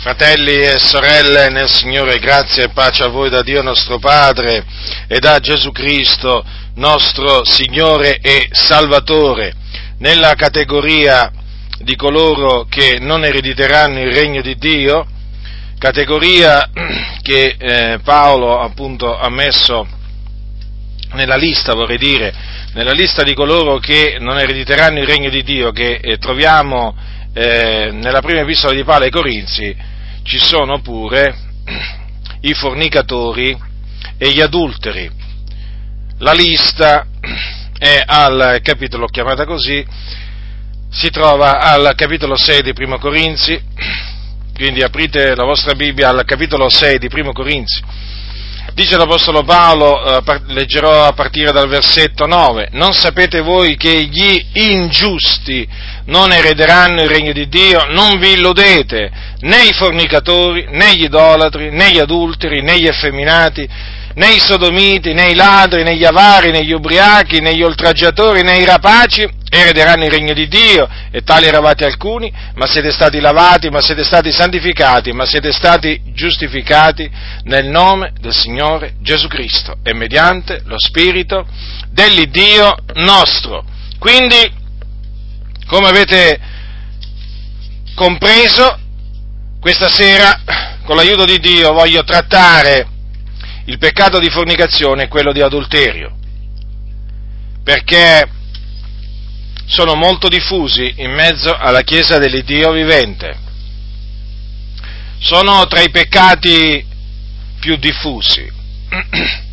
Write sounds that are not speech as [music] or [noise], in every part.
Fratelli e sorelle nel Signore, grazie e pace a voi da Dio nostro Padre e da Gesù Cristo, nostro Signore e Salvatore, nella categoria di coloro che non erediteranno il regno di Dio, categoria [clears throat] che eh, Paolo appunto ha messo nella lista, vorrei dire, nella lista di coloro che non erediteranno il regno di Dio, che eh, troviamo eh, nella prima epistola di Paolo ai Corinzi ci sono pure i fornicatori e gli adulteri. La lista è al capitolo, chiamata così, si trova al capitolo 6 di Primo Corinzi, quindi aprite la vostra Bibbia al capitolo 6 di Primo Corinzi Dice l'Apostolo Paolo, eh, leggerò a partire dal versetto 9, non sapete voi che gli ingiusti non erederanno il regno di Dio? Non vi illudete, né i fornicatori, né gli idolatri, né gli adulteri, né gli effeminati, né i sodomiti, né i ladri, né gli avari, né gli ubriachi, né gli oltraggiatori, né i rapaci erederanno il regno di Dio, e tali eravate alcuni, ma siete stati lavati, ma siete stati santificati, ma siete stati giustificati nel nome del Signore Gesù Cristo e mediante lo Spirito dell'Iddio nostro. Quindi, come avete compreso, questa sera, con l'aiuto di Dio, voglio trattare il peccato di fornicazione e quello di adulterio, perché sono molto diffusi in mezzo alla Chiesa dell'Iddio vivente. Sono tra i peccati più diffusi. [clears throat]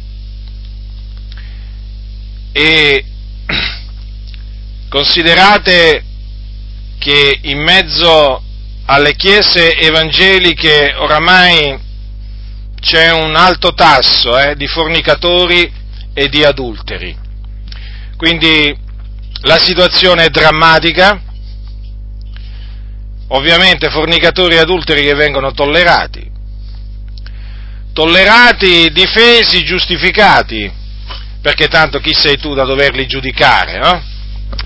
E [clears throat] considerate che in mezzo alle chiese evangeliche oramai c'è un alto tasso eh, di fornicatori e di adulteri. Quindi la situazione è drammatica, ovviamente fornicatori e adulteri che vengono tollerati, tollerati, difesi, giustificati, perché tanto chi sei tu da doverli giudicare, no?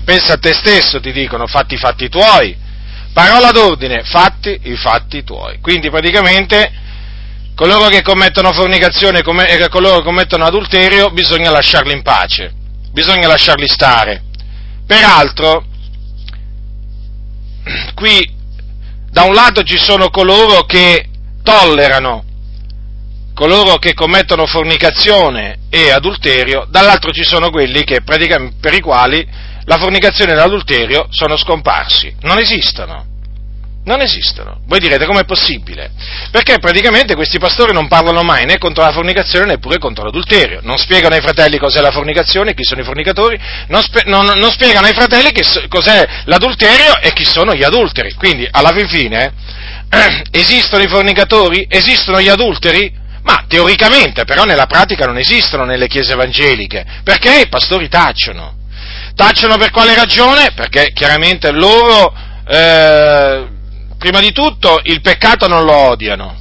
Pensa a te stesso, ti dicono, fatti i fatti tuoi, parola d'ordine, fatti i fatti tuoi. Quindi praticamente coloro che commettono fornicazione e coloro che commettono adulterio bisogna lasciarli in pace, bisogna lasciarli stare. Peraltro, qui da un lato ci sono coloro che tollerano coloro che commettono fornicazione e adulterio, dall'altro ci sono quelli che, per i quali la fornicazione e l'adulterio sono scomparsi, non esistono non esistono. Voi direte com'è possibile? Perché praticamente questi pastori non parlano mai né contro la fornicazione neppure contro l'adulterio. Non spiegano ai fratelli cos'è la fornicazione, chi sono i fornicatori, non, spe- non, non spiegano ai fratelli cos'è l'adulterio e chi sono gli adulteri. Quindi, alla fin fine, eh, [clears throat] esistono i fornicatori? Esistono gli adulteri? Ma teoricamente, però nella pratica non esistono nelle chiese evangeliche, perché i pastori tacciono. Tacciono per quale ragione? Perché chiaramente loro... Eh, prima di tutto il peccato non lo odiano,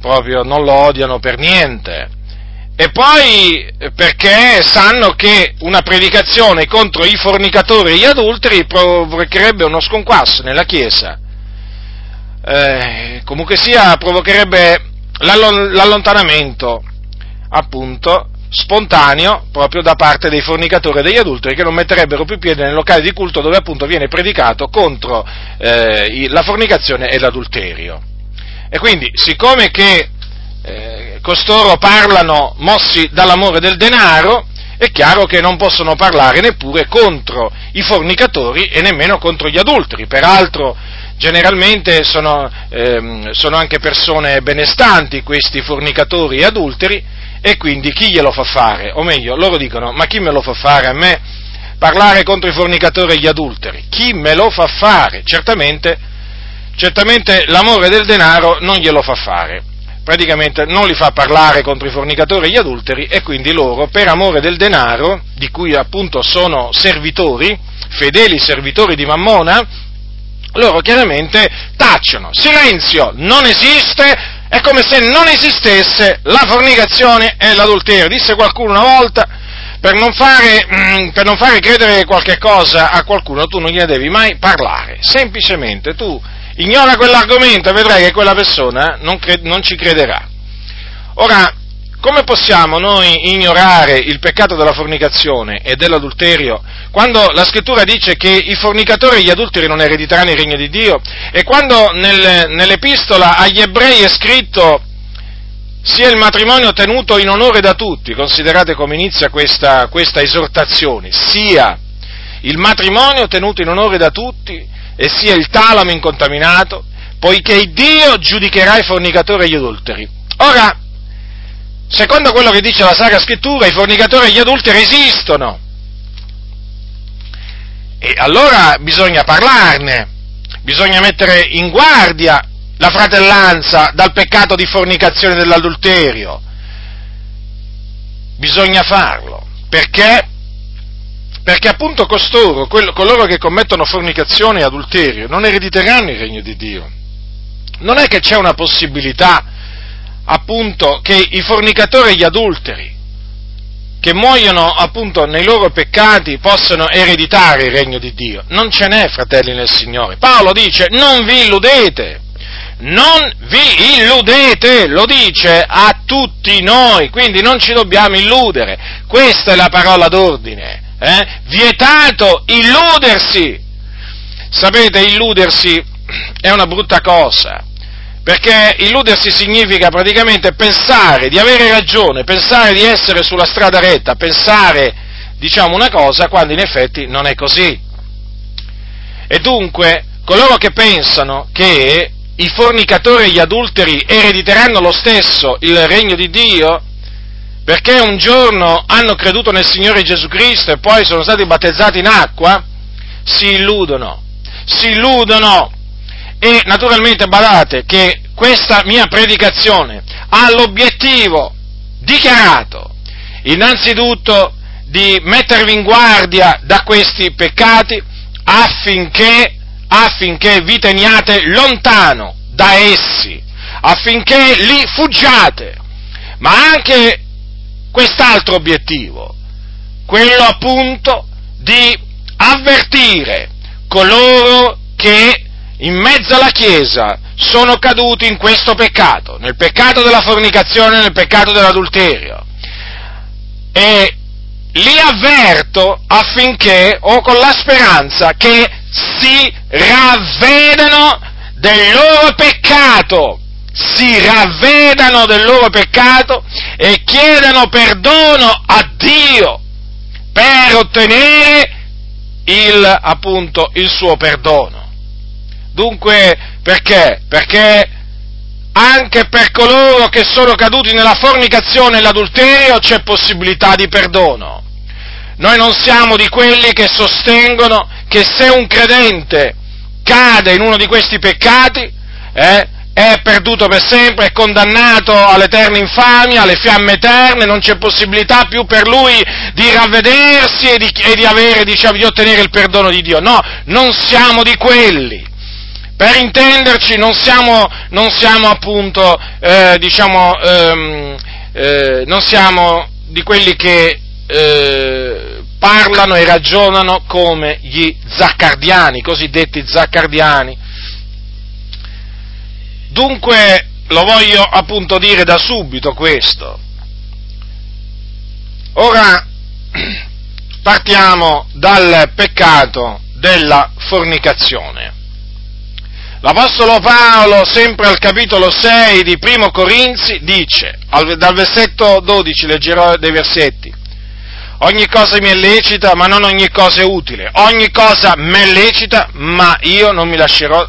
proprio non lo odiano per niente. E poi perché sanno che una predicazione contro i fornicatori e gli adulteri provocherebbe uno sconquasso nella Chiesa. Eh, comunque sia, provocherebbe l'allontanamento, appunto, spontaneo proprio da parte dei fornicatori e degli adulteri che non metterebbero più piede nel locale di culto dove appunto viene predicato contro eh, la fornicazione e l'adulterio. E quindi, siccome che eh, costoro parlano mossi dall'amore del denaro, è chiaro che non possono parlare neppure contro i fornicatori e nemmeno contro gli adulteri. Peraltro, generalmente sono, ehm, sono anche persone benestanti questi fornicatori e adulteri, e quindi chi glielo fa fare? O meglio, loro dicono, ma chi me lo fa fare a me? Parlare contro i fornicatori e gli adulteri. Chi me lo fa fare? Certamente, certamente l'amore del denaro non glielo fa fare. Praticamente non li fa parlare contro i fornicatori e gli adulteri e quindi loro, per amore del denaro, di cui appunto sono servitori, fedeli servitori di Mammona, loro chiaramente tacciono. Silenzio, non esiste, è come se non esistesse la fornicazione e l'adulterio. Disse qualcuno una volta, per non fare, mm, per non fare credere qualche cosa a qualcuno, tu non gliene devi mai parlare. Semplicemente tu ignora quell'argomento e vedrai che quella persona non, cre- non ci crederà. Ora, come possiamo noi ignorare il peccato della fornicazione e dell'adulterio quando la scrittura dice che i fornicatori e gli adulteri non erediteranno il regno di Dio e quando nel, nell'epistola agli ebrei è scritto sia il matrimonio tenuto in onore da tutti, considerate come inizia questa, questa esortazione, sia il matrimonio tenuto in onore da tutti e sia il talamo incontaminato, poiché Dio giudicherà i fornicatori e gli adulteri. Ora, secondo quello che dice la Sacra Scrittura, i fornicatori e gli adulteri esistono. E allora bisogna parlarne, bisogna mettere in guardia la fratellanza dal peccato di fornicazione dell'adulterio. Bisogna farlo, perché? Perché appunto costoro, coloro che commettono fornicazione e adulterio, non erediteranno il regno di Dio. Non è che c'è una possibilità, appunto, che i fornicatori e gli adulteri, che muoiono appunto nei loro peccati, possano ereditare il regno di Dio. Non ce n'è, fratelli nel Signore. Paolo dice, non vi illudete non vi illudete, lo dice a tutti noi, quindi non ci dobbiamo illudere, questa è la parola d'ordine, eh? vietato illudersi. Sapete, illudersi è una brutta cosa, perché illudersi significa praticamente pensare di avere ragione, pensare di essere sulla strada retta, pensare, diciamo, una cosa quando in effetti non è così. E dunque, coloro che pensano che i fornicatori e gli adulteri erediteranno lo stesso il regno di Dio? Perché un giorno hanno creduto nel Signore Gesù Cristo e poi sono stati battezzati in acqua? Si illudono, si illudono. E naturalmente badate che questa mia predicazione ha l'obiettivo dichiarato, innanzitutto, di mettervi in guardia da questi peccati affinché affinché vi teniate lontano da essi, affinché li fuggiate, ma anche quest'altro obiettivo, quello appunto di avvertire coloro che in mezzo alla Chiesa sono caduti in questo peccato, nel peccato della fornicazione nel peccato dell'adulterio. E li avverto affinché, o con la speranza, che si ravvedano del loro peccato, si ravvedano del loro peccato e chiedano perdono a Dio per ottenere il, appunto, il suo perdono. Dunque, perché? Perché anche per coloro che sono caduti nella fornicazione e l'adulterio c'è possibilità di perdono. Noi non siamo di quelli che sostengono che se un credente cade in uno di questi peccati, eh, è perduto per sempre, è condannato all'eterna infamia, alle fiamme eterne, non c'è possibilità più per lui di ravvedersi e di, e di, avere, diciamo, di ottenere il perdono di Dio. No, non siamo di quelli. Per intenderci, non siamo, non siamo appunto, eh, diciamo, ehm, eh, non siamo di quelli che eh, parlano e ragionano come gli zaccardiani, i cosiddetti zaccardiani. Dunque lo voglio appunto dire da subito questo. Ora partiamo dal peccato della fornicazione. L'Apostolo Paolo, sempre al capitolo 6 di Primo Corinzi, dice, dal versetto 12 leggerò dei versetti, ogni cosa mi è lecita, ma non ogni cosa è utile. Ogni cosa mi è lecita, ma io non mi lascerò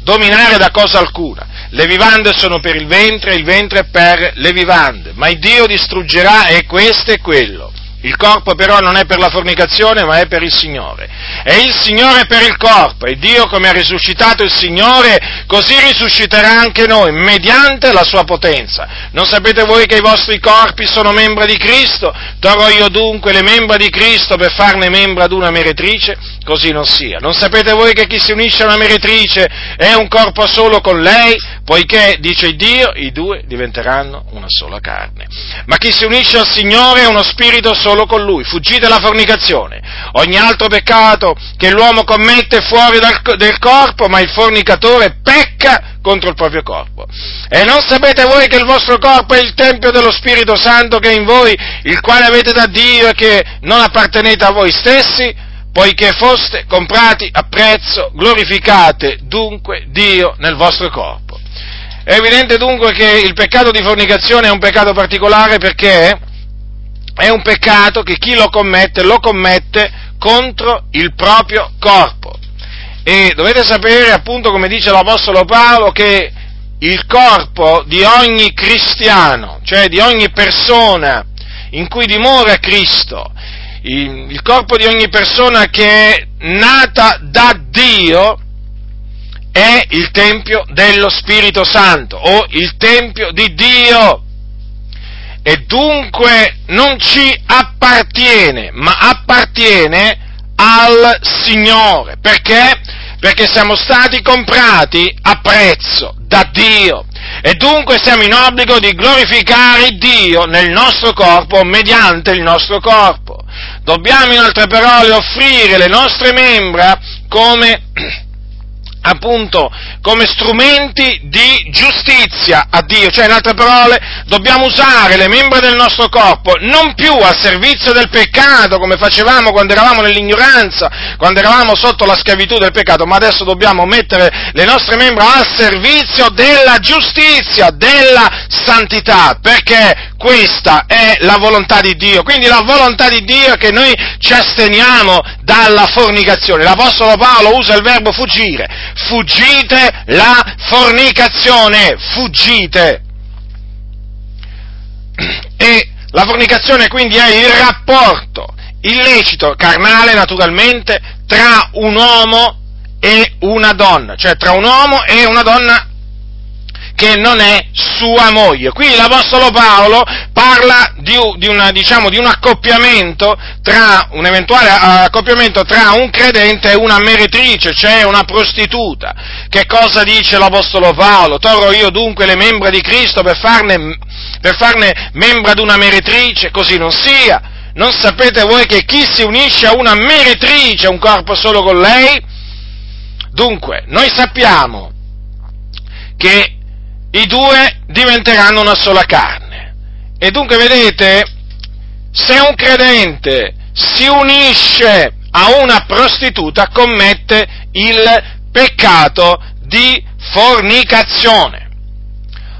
dominare da cosa alcuna. Le vivande sono per il ventre, il ventre per le vivande, ma il Dio distruggerà e questo e quello. Il corpo però non è per la fornicazione, ma è per il Signore. E il Signore è per il corpo. E Dio, come ha risuscitato il Signore, così risusciterà anche noi, mediante la sua potenza. Non sapete voi che i vostri corpi sono membra di Cristo? Darò io dunque le membra di Cristo per farne membra ad una meretrice? Così non sia. Non sapete voi che chi si unisce a una meretrice è un corpo solo con lei? Poiché, dice Dio, i due diventeranno una sola carne. Ma chi si unisce al Signore è uno spirito solo solo con lui, fuggite la fornicazione. Ogni altro peccato che l'uomo commette fuori dal, del corpo, ma il fornicatore pecca contro il proprio corpo. E non sapete voi che il vostro corpo è il Tempio dello Spirito Santo che è in voi, il quale avete da Dio e che non appartenete a voi stessi? Poiché foste comprati a prezzo, glorificate dunque Dio nel vostro corpo. È evidente dunque che il peccato di fornicazione è un peccato particolare perché è un peccato che chi lo commette lo commette contro il proprio corpo. E dovete sapere, appunto, come dice l'Apostolo Paolo, che il corpo di ogni cristiano, cioè di ogni persona in cui dimora Cristo, il corpo di ogni persona che è nata da Dio, è il Tempio dello Spirito Santo o il Tempio di Dio e dunque non ci appartiene, ma appartiene al Signore. Perché? Perché siamo stati comprati a prezzo da Dio e dunque siamo in obbligo di glorificare Dio nel nostro corpo mediante il nostro corpo. Dobbiamo in altre parole offrire le nostre membra come appunto come strumenti di giustizia a Dio, cioè in altre parole dobbiamo usare le membra del nostro corpo non più al servizio del peccato come facevamo quando eravamo nell'ignoranza, quando eravamo sotto la schiavitù del peccato, ma adesso dobbiamo mettere le nostre membra al servizio della giustizia, della santità, perché questa è la volontà di Dio. Quindi la volontà di Dio è che noi ci asteniamo dalla fornicazione. L'Apostolo Paolo usa il verbo fuggire. Fuggite la fornicazione. Fuggite. E la fornicazione quindi è il rapporto illecito, carnale naturalmente, tra un uomo e una donna, cioè tra un uomo e una donna che non è sua moglie. Qui l'Apostolo Paolo parla di, di, una, diciamo, di un accoppiamento tra, un eventuale accoppiamento tra un credente e una meretrice, cioè una prostituta. Che cosa dice l'Apostolo Paolo? Torro io dunque le membra di Cristo per farne, per farne membra di una meretrice? Così non sia. Non sapete voi che chi si unisce a una meretrice ha un corpo solo con lei? Dunque, noi sappiamo che i due diventeranno una sola carne. E dunque vedete, se un credente si unisce a una prostituta commette il peccato di fornicazione.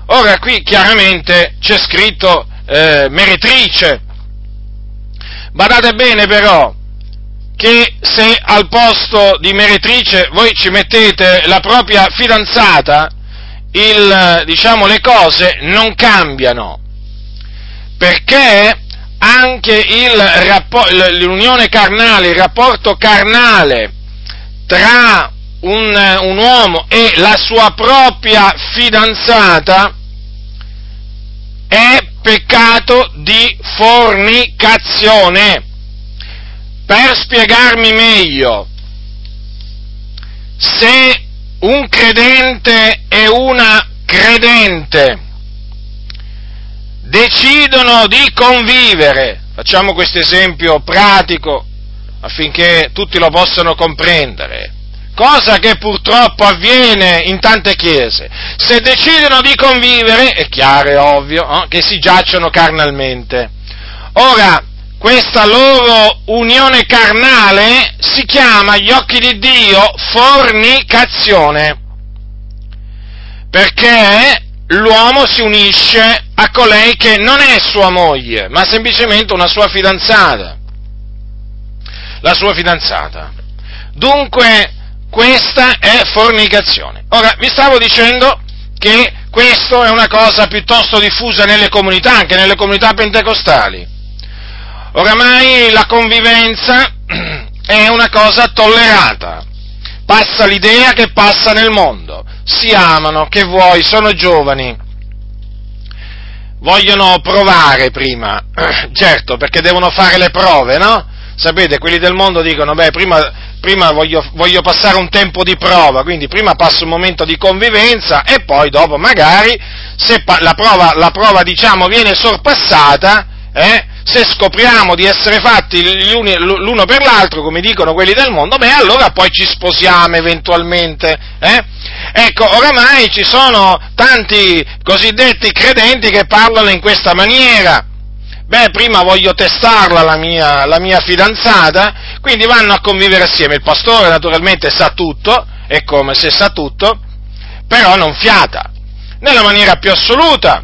Ora qui chiaramente c'è scritto eh, meretrice. Badate bene però che se al posto di meretrice voi ci mettete la propria fidanzata, il, diciamo, le cose non cambiano, perché anche il, l'unione carnale, il rapporto carnale tra un, un uomo e la sua propria fidanzata è peccato di fornicazione. Per spiegarmi meglio, se un credente e una credente decidono di convivere, facciamo questo esempio pratico affinché tutti lo possano comprendere, cosa che purtroppo avviene in tante chiese, se decidono di convivere, è chiaro e ovvio, eh, che si giacciono carnalmente. Ora, questa loro unione carnale si chiama agli occhi di Dio fornicazione, perché l'uomo si unisce a colei che non è sua moglie, ma semplicemente una sua fidanzata. La sua fidanzata. Dunque, questa è fornicazione. Ora, vi stavo dicendo che questo è una cosa piuttosto diffusa nelle comunità, anche nelle comunità pentecostali. Oramai la convivenza è una cosa tollerata. Passa l'idea che passa nel mondo. Si amano, che vuoi, sono giovani. Vogliono provare prima, [clears throat] certo, perché devono fare le prove, no? Sapete, quelli del mondo dicono, beh, prima, prima voglio, voglio, passare un tempo di prova, quindi prima passo un momento di convivenza e poi dopo magari, se la prova, la prova diciamo, viene sorpassata, eh, se scopriamo di essere fatti l'uno per l'altro, come dicono quelli del mondo, beh, allora poi ci sposiamo eventualmente. Eh? Ecco, oramai ci sono tanti cosiddetti credenti che parlano in questa maniera. Beh, prima voglio testarla la mia, la mia fidanzata, quindi vanno a convivere assieme. Il pastore naturalmente sa tutto, è come se sa tutto, però non fiata, nella maniera più assoluta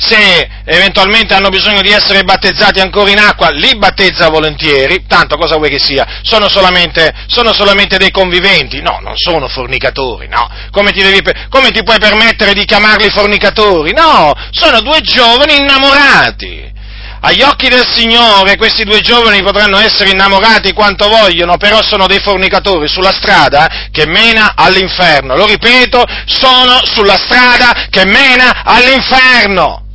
se eventualmente hanno bisogno di essere battezzati ancora in acqua, li battezza volentieri, tanto cosa vuoi che sia? Sono solamente, sono solamente dei conviventi? No, non sono fornicatori, no. Come ti, devi, come ti puoi permettere di chiamarli fornicatori? No, sono due giovani innamorati. Agli occhi del Signore questi due giovani potranno essere innamorati quanto vogliono, però sono dei fornicatori sulla strada che mena all'inferno. Lo ripeto, sono sulla strada che mena all'inferno.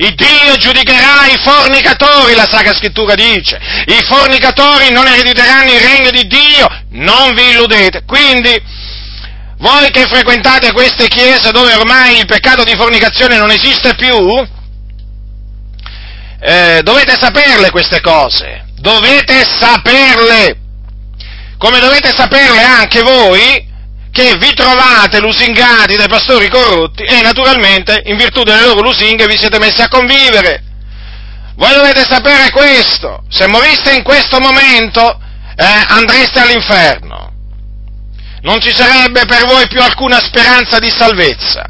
Il Dio giudicherà i fornicatori, la Sacra Scrittura dice. I fornicatori non erediteranno il regno di Dio, non vi illudete. Quindi, voi che frequentate queste chiese dove ormai il peccato di fornicazione non esiste più, eh, dovete saperle queste cose, dovete saperle, come dovete saperle anche voi che vi trovate lusingati dai pastori corrotti e naturalmente in virtù delle loro lusinghe vi siete messi a convivere. Voi dovete sapere questo, se moriste in questo momento eh, andreste all'inferno. Non ci sarebbe per voi più alcuna speranza di salvezza.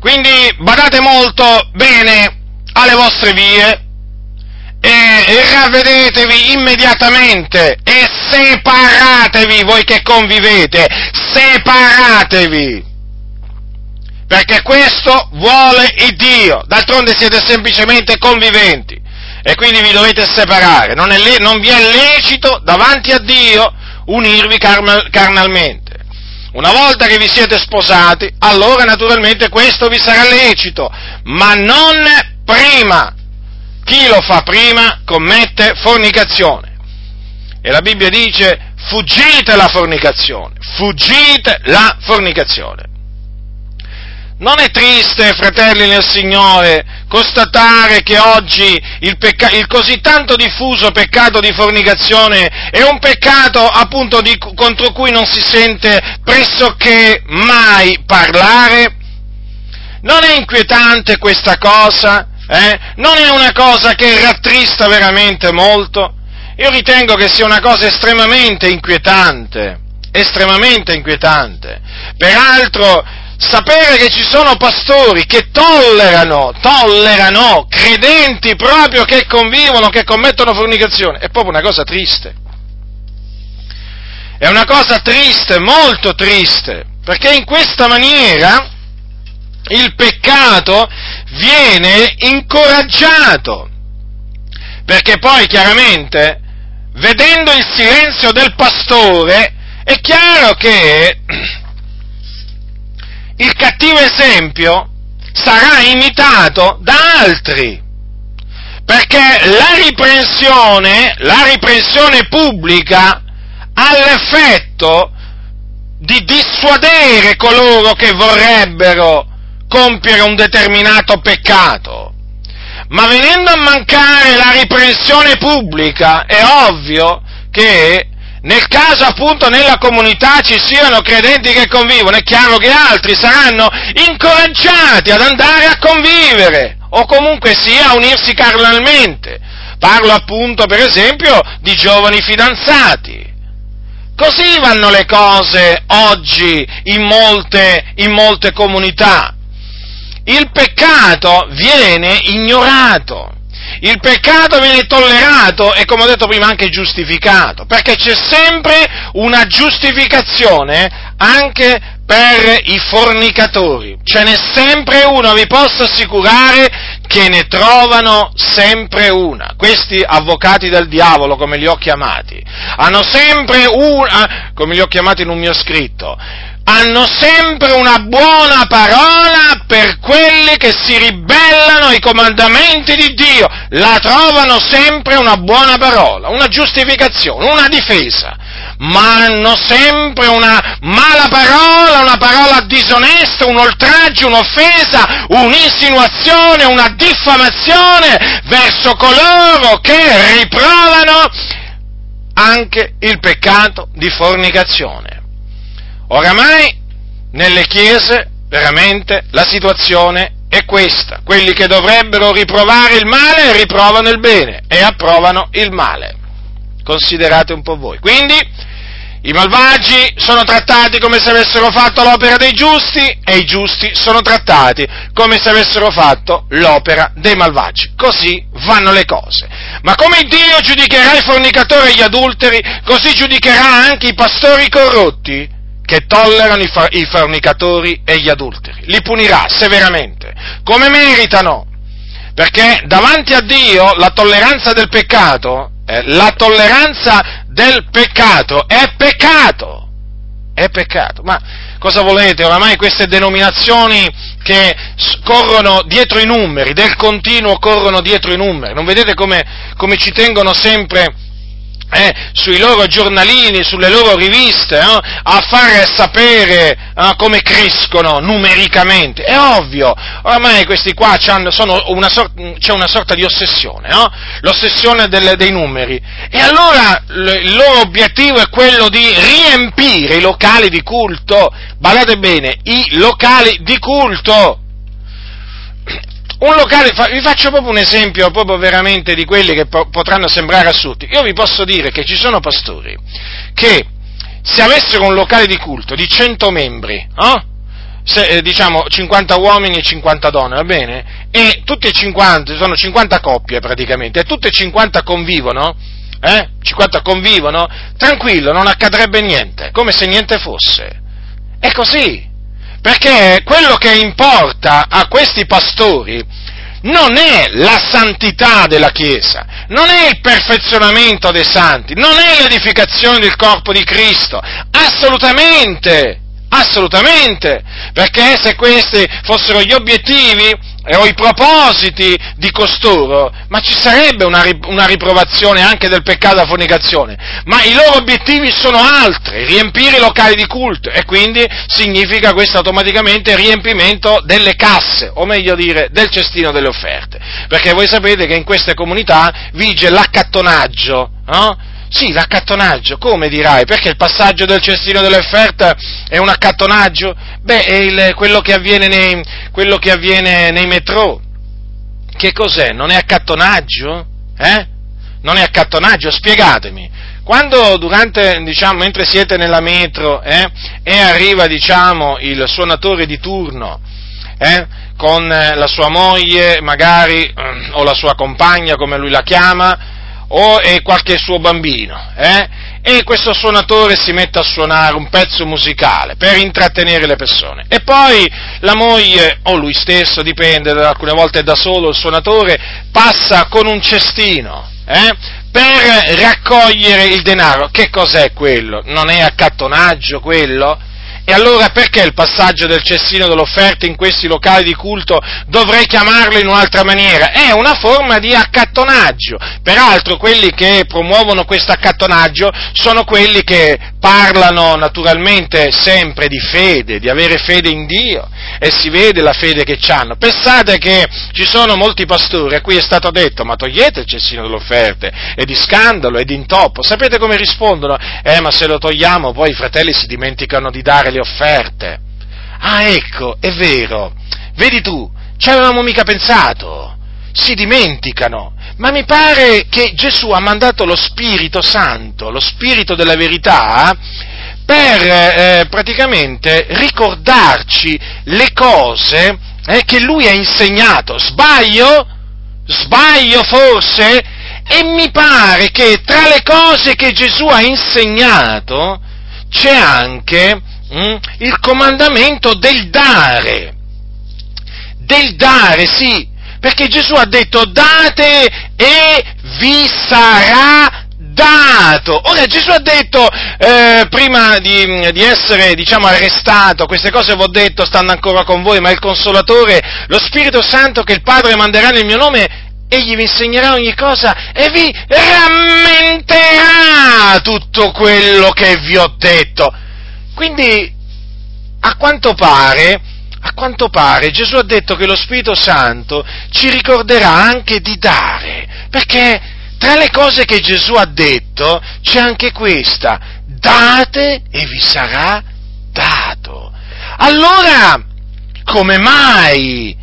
Quindi badate molto bene alle vostre vie, e ravvedetevi immediatamente e separatevi voi che convivete, separatevi. Perché questo vuole il Dio, d'altronde siete semplicemente conviventi e quindi vi dovete separare, non, è, non vi è lecito davanti a Dio unirvi carnalmente. Una volta che vi siete sposati, allora naturalmente questo vi sarà lecito, ma non prima chi lo fa prima commette fornicazione. E la Bibbia dice fuggite la fornicazione, fuggite la fornicazione. Non è triste, fratelli nel Signore, constatare che oggi il, pecca- il, così tanto diffuso peccato di fornicazione è un peccato appunto di, contro cui non si sente pressoché mai parlare? Non è inquietante questa cosa? Eh? Non è una cosa che rattrista veramente molto? Io ritengo che sia una cosa estremamente inquietante, estremamente inquietante. Peraltro, sapere che ci sono pastori che tollerano, tollerano credenti proprio che convivono, che commettono fornicazione, è proprio una cosa triste. È una cosa triste, molto triste, perché in questa maniera il peccato viene incoraggiato, perché poi chiaramente, vedendo il silenzio del pastore, è chiaro che [clears throat] il cattivo esempio sarà imitato da altri, perché la riprensione, la riprensione pubblica ha l'effetto di dissuadere coloro che vorrebbero compiere un determinato peccato. Ma venendo a mancare la riprensione pubblica, è ovvio che nel caso appunto nella comunità ci siano credenti che convivono, è chiaro che altri saranno incoraggiati ad andare a convivere o comunque sia a unirsi carnalmente. Parlo appunto per esempio di giovani fidanzati. Così vanno le cose oggi in molte, in molte comunità il peccato viene ignorato. Il peccato viene tollerato e, come ho detto prima, anche giustificato, perché c'è sempre una giustificazione anche per i fornicatori. Ce n'è sempre una, vi posso assicurare che ne trovano sempre una. Questi avvocati del diavolo, come li ho chiamati, hanno sempre una, come li ho chiamati in un mio scritto, hanno sempre una buona parola quelli che si ribellano ai comandamenti di Dio, la trovano sempre una buona parola, una giustificazione, una difesa, ma hanno sempre una mala parola, una parola a disdoro disonesto, un oltraggio, un'offesa, un'insinuazione, una diffamazione verso coloro che riprovano anche il peccato di fornicazione. Oramai nelle chiese veramente la situazione è questa. Quelli che dovrebbero riprovare il male riprovano il bene e approvano il male. Considerate un po' voi. Quindi i malvagi sono trattati come se avessero fatto l'opera dei giusti e i giusti sono trattati come se avessero fatto l'opera dei malvagi. Così vanno le cose. Ma come Dio giudicherà i fornicatori e gli adulteri, così giudicherà anche i pastori corrotti che tollerano i, fa- i fornicatori e gli adulteri. Li punirà severamente, come meritano. Perché davanti a Dio la tolleranza del peccato, eh, la tolleranza del peccato è peccato. È peccato. Ma cosa volete? Oramai queste denominazioni che corrono dietro i numeri, del continuo corrono dietro i numeri. Non vedete come, come ci tengono sempre eh, sui loro giornalini, sulle loro riviste, eh, a fare sapere eh, come crescono numericamente. È ovvio, ormai questi qua una sorta, c'è una sorta di ossessione, l'ossessione delle, dei numeri. E allora il loro obiettivo è quello di riempire i locali di culto, badate bene, i locali di culto un locale, vi faccio proprio un esempio proprio veramente di quelli che po- potranno sembrare assurdi. Io vi posso dire che ci sono pastori che se avessero un locale di culto di 100 membri, oh? se, eh, diciamo 50 uomini e 50 donne, va bene? E tutti e 50, sono 50 coppie praticamente, e tutte e 50 convivono, eh? 50 convivono, tranquillo, non accadrebbe niente, come se niente fosse. È così, perché quello che importa a questi pastori non è la santità della Chiesa, non è il perfezionamento dei santi, non è l'edificazione del corpo di Cristo, assolutamente, assolutamente, perché se questi fossero gli obiettivi, o i propositi di costoro, ma ci sarebbe una, una riprovazione anche del peccato da fornicazione. Ma i loro obiettivi sono altri, riempire i locali di culto e quindi significa questo automaticamente riempimento delle casse, o meglio dire del cestino delle offerte. Perché voi sapete che in queste comunità vige l'accattonaggio, no? Sì, l'accattonaggio, come dirai? Perché il passaggio del cestino dell'offerta è un accattonaggio? Beh, è il, quello, che nei, quello, che avviene nei, metro. Che cos'è? Non è accattonaggio? Eh? Non è accattonaggio? Spiegatemi. Quando durante, diciamo, mentre siete nella metro eh, e arriva, diciamo, il suonatore di turno, eh, con la sua moglie, magari, eh, o la sua compagna, come lui la chiama, o è qualche suo bambino, eh? e questo suonatore si mette a suonare un pezzo musicale per intrattenere le persone. E poi la moglie, o lui stesso, dipende, alcune volte da solo il suonatore, passa con un cestino, eh? per raccogliere il denaro. Che cos'è quello? Non è accattonaggio quello? E allora perché il passaggio del cestino dell'offerta in questi locali di culto dovrei chiamarlo in un'altra maniera? È una forma di accattonaggio. Peraltro quelli che promuovono questo accattonaggio sono quelli che parlano naturalmente sempre di fede, di avere fede in Dio e si vede la fede che hanno. Pensate che ci sono molti pastori a cui è stato detto ma togliete il cestino dell'offerta, è di scandalo, è di intoppo. Sapete come rispondono? Eh ma se lo togliamo poi i fratelli si dimenticano di dare le offerte. Ah, ecco, è vero. Vedi tu, ci avevamo mica pensato. Si dimenticano. Ma mi pare che Gesù ha mandato lo Spirito Santo, lo Spirito della verità, per eh, praticamente ricordarci le cose eh, che lui ha insegnato. Sbaglio? Sbaglio forse? E mi pare che tra le cose che Gesù ha insegnato c'è anche mm, il comandamento del dare. Del dare, sì, perché Gesù ha detto date e vi sarà dato. Ora Gesù ha detto, eh, prima di, di, essere, diciamo, arrestato, queste cose vi ho detto, stanno ancora con voi, ma il Consolatore, lo Spirito Santo che il Padre manderà nel mio nome, egli vi insegnerà ogni cosa e vi rammenterà tutto quello che vi ho detto. Quindi a quanto pare, a quanto pare Gesù ha detto che lo Spirito Santo ci ricorderà anche di dare, perché tra le cose che Gesù ha detto c'è anche questa, date e vi sarà dato. Allora, come mai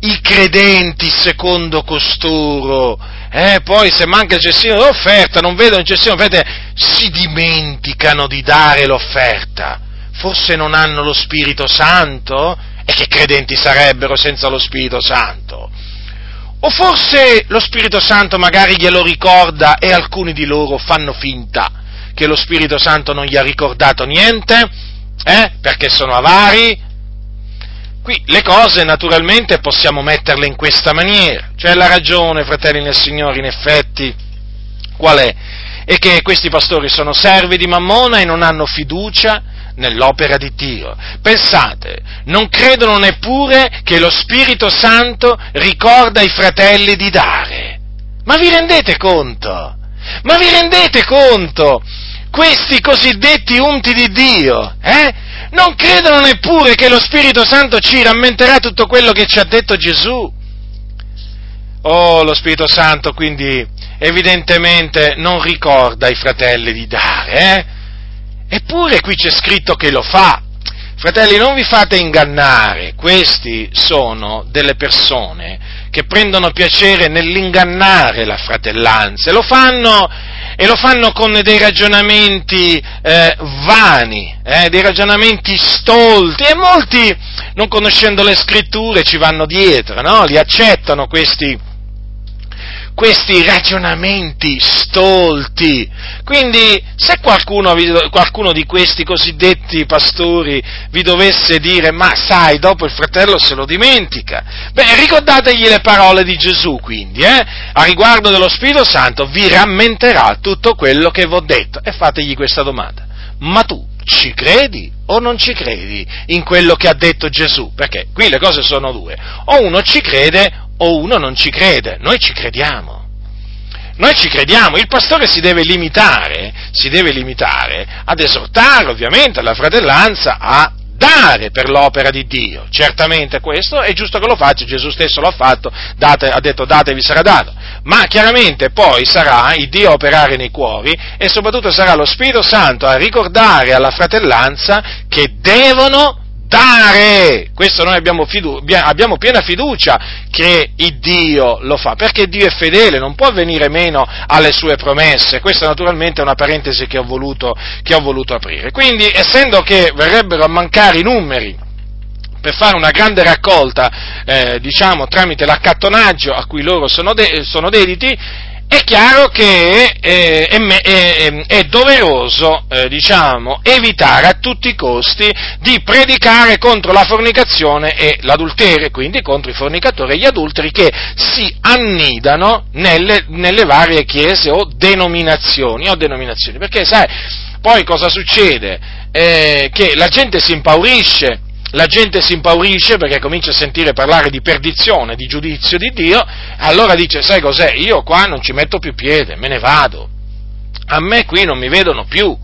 i credenti secondo costoro, eh, poi se manca il cestino dell'offerta, non vedono il cestino dell'offerta, si dimenticano di dare l'offerta? Forse non hanno lo Spirito Santo? E che credenti sarebbero senza lo Spirito Santo? O forse lo Spirito Santo magari glielo ricorda e alcuni di loro fanno finta che lo Spirito Santo non gli ha ricordato niente? Eh? Perché sono avari? Qui le cose naturalmente possiamo metterle in questa maniera. C'è la ragione, fratelli nel Signore, in effetti, qual è? È che questi pastori sono servi di Mammona e non hanno fiducia nell'opera di Dio. Pensate, non credono neppure che lo Spirito Santo ricorda ai fratelli di dare. Ma vi rendete conto? Ma vi rendete conto? Questi cosiddetti unti di Dio, eh? Non credono neppure che lo Spirito Santo ci rammenterà tutto quello che ci ha detto Gesù. Oh, lo Spirito Santo quindi evidentemente non ricorda ai fratelli di dare, eh? Eppure qui c'è scritto che lo fa. Fratelli, non vi fate ingannare, questi sono delle persone che prendono piacere nell'ingannare la fratellanza e lo fanno, e lo fanno con dei ragionamenti eh, vani, eh, dei ragionamenti stolti e molti, non conoscendo le scritture, ci vanno dietro, no? li accettano questi, questi ragionamenti stolti. Quindi se qualcuno, qualcuno, di questi cosiddetti pastori vi dovesse dire ma sai, dopo il fratello se lo dimentica, beh ricordategli le parole di Gesù quindi, eh? a riguardo dello Spirito Santo vi rammenterà tutto quello che vi ho detto e fategli questa domanda. Ma tu ci credi o non ci credi in quello che ha detto Gesù? Perché qui le cose sono due. O uno ci crede o uno non ci crede, noi ci crediamo. Noi ci crediamo, il pastore si deve limitare, si deve limitare ad esortare ovviamente la fratellanza a dare per l'opera di Dio. Certamente questo è giusto che lo faccia, Gesù stesso lo ha fatto, date, ha detto datevi sarà dato, ma chiaramente poi sarà il Dio a operare nei cuori e soprattutto sarà lo Spirito Santo a ricordare alla fratellanza che devono dare. Questo noi abbiamo, fidu- abbiamo, piena fiducia che Dio lo fa, perché Dio è fedele, non può venire meno alle sue promesse. Questa naturalmente è una parentesi che ho voluto, che ho voluto aprire. Quindi, essendo che verrebbero a mancare i numeri, per fare una grande raccolta, eh, diciamo, tramite l'accattonaggio a cui loro sono, de- sono dediti, è chiaro che eh, è, è, è, doveroso, eh, diciamo, evitare a tutti i costi di predicare contro la fornicazione e l'adulterio, quindi contro i fornicatori e gli adulteri che si annidano nelle, nelle varie chiese o denominazioni, o denominazioni. Perché sai, poi cosa succede? Eh, che la gente si impaurisce la gente si impaurisce perché comincia a sentire parlare di perdizione, di giudizio di Dio, allora dice, sai cos'è, io qua non ci metto più piede, me ne vado, a me qui non mi vedono più,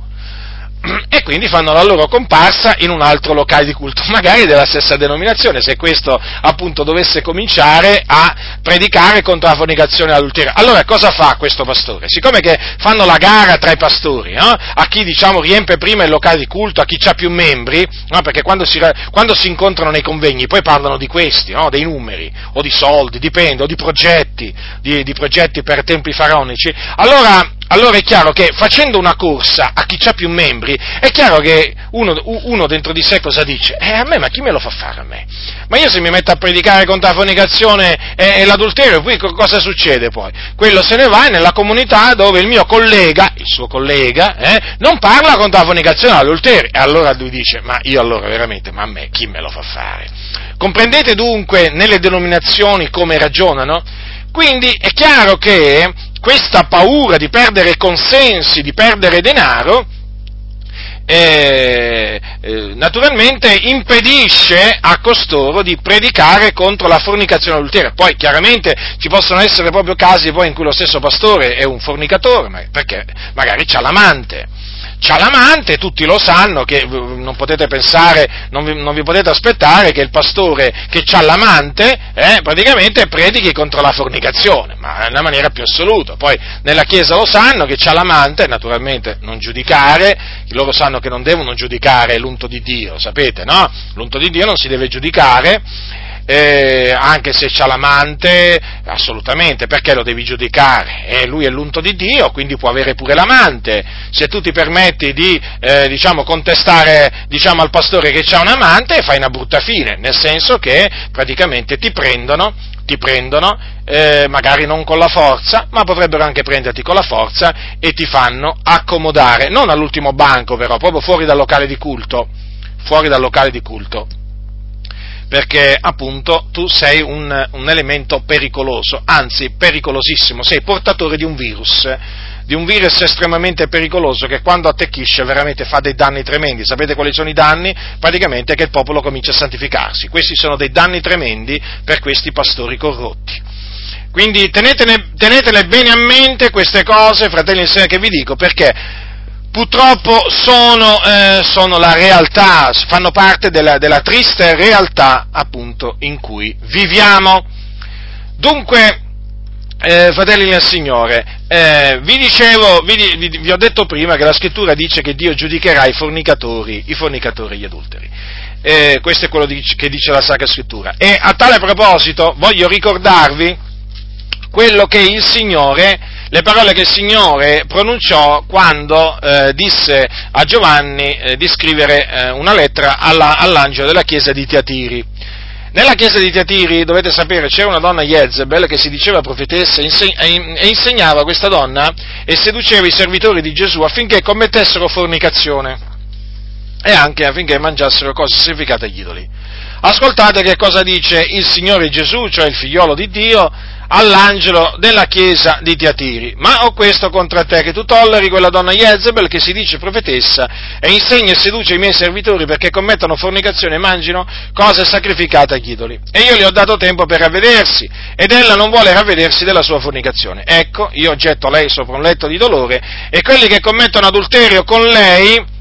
e quindi fanno la loro comparsa in un altro locale di culto, [laughs] magari della stessa denominazione, se questo appunto dovesse cominciare a predicare contro la fornicazione e l'adulterio. Allora cosa fa questo pastore? Siccome che fanno la gara tra i pastori, no? a chi diciamo riempie prima il locale di culto, a chi ha più membri, no? perché quando si, quando si, incontrano nei convegni poi parlano di questi, no? dei numeri, o di soldi, dipende, o di progetti, di, di progetti per templi faraonici, allora allora è chiaro che facendo una corsa a chi ha più membri, è chiaro che uno, uno, dentro di sé cosa dice? Eh, a me, ma chi me lo fa fare a me? Ma io se mi metto a predicare contro la fornicazione e, e l'adulterio, poi cosa succede poi? Quello se ne va nella comunità dove il mio collega, il suo collega, eh, non parla contro la fornicazione e l'adulterio. E allora lui dice, ma io allora veramente, ma a me chi me lo fa fare? Comprendete dunque nelle denominazioni come ragionano? Quindi è chiaro che questa paura di perdere consensi, di perdere denaro, eh, eh, naturalmente impedisce a costoro di predicare contro la fornicazione adultera. Poi chiaramente ci possono essere proprio casi in cui lo stesso pastore è un fornicatore, perché magari c'ha l'amante c'ha l'amante, tutti lo sanno, che non potete pensare, non vi, non vi potete aspettare che il pastore che ha l'amante, eh, praticamente predichi contro la fornicazione, ma nella maniera più assoluta. Poi nella Chiesa lo sanno che c'ha l'amante, naturalmente non giudicare, loro sanno che non devono giudicare l'unto di Dio, sapete, no? L'unto di Dio non si deve giudicare, eh, anche se c'ha l'amante, assolutamente, perché lo devi giudicare? Eh, lui è l'unto di Dio, quindi può avere pure l'amante. Se tu ti permetti di, eh, diciamo, contestare, diciamo, al pastore che c'ha un amante, fai una brutta fine, nel senso che praticamente ti prendono, ti prendono, eh, magari non con la forza, ma potrebbero anche prenderti con la forza e ti fanno accomodare, non all'ultimo banco però, proprio fuori dal locale di culto, fuori dal locale di culto perché appunto tu sei un, un, elemento pericoloso, anzi pericolosissimo, sei portatore di un virus, di un virus estremamente pericoloso che quando attecchisce veramente fa dei danni tremendi. Sapete quali sono i danni? Praticamente che il popolo comincia a santificarsi. Questi sono dei danni tremendi per questi pastori corrotti. Quindi tenetene, tenetele bene a mente queste cose, fratelli e sorelle, che vi dico, perché purtroppo sono, eh, sono, la realtà, fanno parte della, della, triste realtà appunto in cui viviamo. Dunque, eh, fratelli del Signore, eh, vi dicevo, vi, vi, vi, ho detto prima che la scrittura dice che Dio giudicherà i fornicatori, i fornicatori e gli adulteri. Eh, questo è quello che dice la Sacra Scrittura. E a tale proposito voglio ricordarvi quello che il Signore le parole che il Signore pronunciò quando eh, disse a Giovanni eh, di scrivere eh, una lettera alla, all'angelo della chiesa di Tiatiri. Nella chiesa di Tiatiri, dovete sapere, c'era una donna Jezebel che si diceva profetessa e insegnava questa donna e seduceva i servitori di Gesù affinché commettessero fornicazione e anche affinché mangiassero cose sacrificate agli idoli. Ascoltate che cosa dice il Signore Gesù, cioè il figliolo di Dio, all'angelo della chiesa di Tiatiri. Ma ho questo contro te, che tu tolleri quella donna Jezebel che si dice profetessa e insegna e seduce i miei servitori perché commettano fornicazione e mangino cose sacrificate agli idoli. E io gli ho dato tempo per ravvedersi, ed ella non vuole ravvedersi della sua fornicazione. Ecco, io getto lei sopra un letto di dolore, e quelli che commettono adulterio con lei,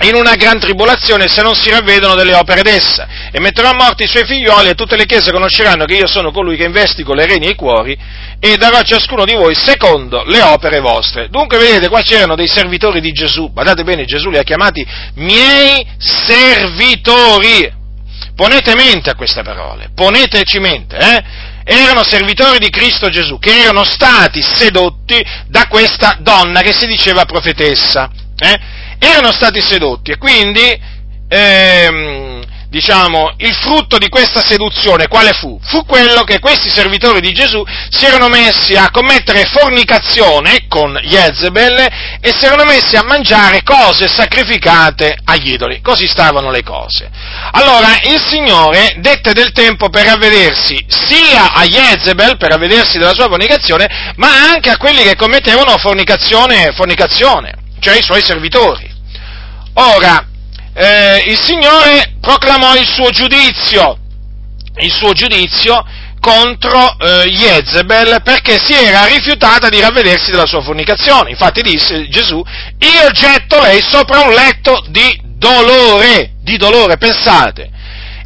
in una gran tribolazione se non si ravvedono delle opere d'essa, e metterò a morte i suoi figlioli e tutte le chiese conosceranno che io sono colui che investigo le reni e i cuori, e darò a ciascuno di voi secondo le opere vostre. Dunque vedete, qua c'erano dei servitori di Gesù, guardate bene, Gesù li ha chiamati miei servitori. Ponete mente a queste parole, poneteci mente, eh? erano servitori di Cristo Gesù, che erano stati sedotti da questa donna che si diceva profetessa. Eh? Erano stati sedotti e quindi, ehm, diciamo, il frutto di questa seduzione quale fu? Fu quello che questi servitori di Gesù si erano messi a commettere fornicazione con Jezebel e si erano messi a mangiare cose sacrificate agli idoli. Così stavano le cose. Allora il Signore dette del tempo per avvedersi sia a Jezebel, per avvedersi della sua fornicazione, ma anche a quelli che commettevano fornicazione, fornicazione cioè i suoi servitori. Ora, eh, il Signore proclamò il suo giudizio, il suo giudizio contro eh, Jezebel perché si era rifiutata di ravvedersi della sua fornicazione. Infatti disse Gesù, io getto lei sopra un letto di dolore, di dolore, pensate.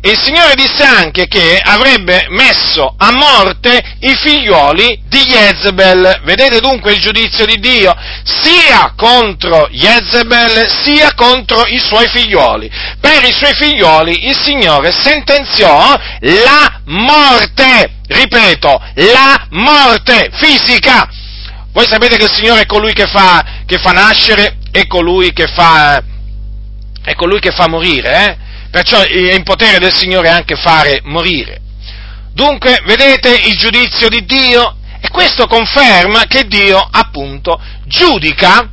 E il Signore disse anche che avrebbe messo a morte i figlioli di Jezebel. Vedete dunque il giudizio di Dio? Sia contro Jezebel, sia contro i suoi figlioli. Per i suoi figlioli il Signore sentenziò la morte. Ripeto, la morte fisica. Voi sapete che il Signore è colui che fa, che fa nascere e colui che fa, è colui che fa morire, eh? Perciò è in potere del Signore anche fare morire. Dunque, vedete il giudizio di Dio? E questo conferma che Dio, appunto, giudica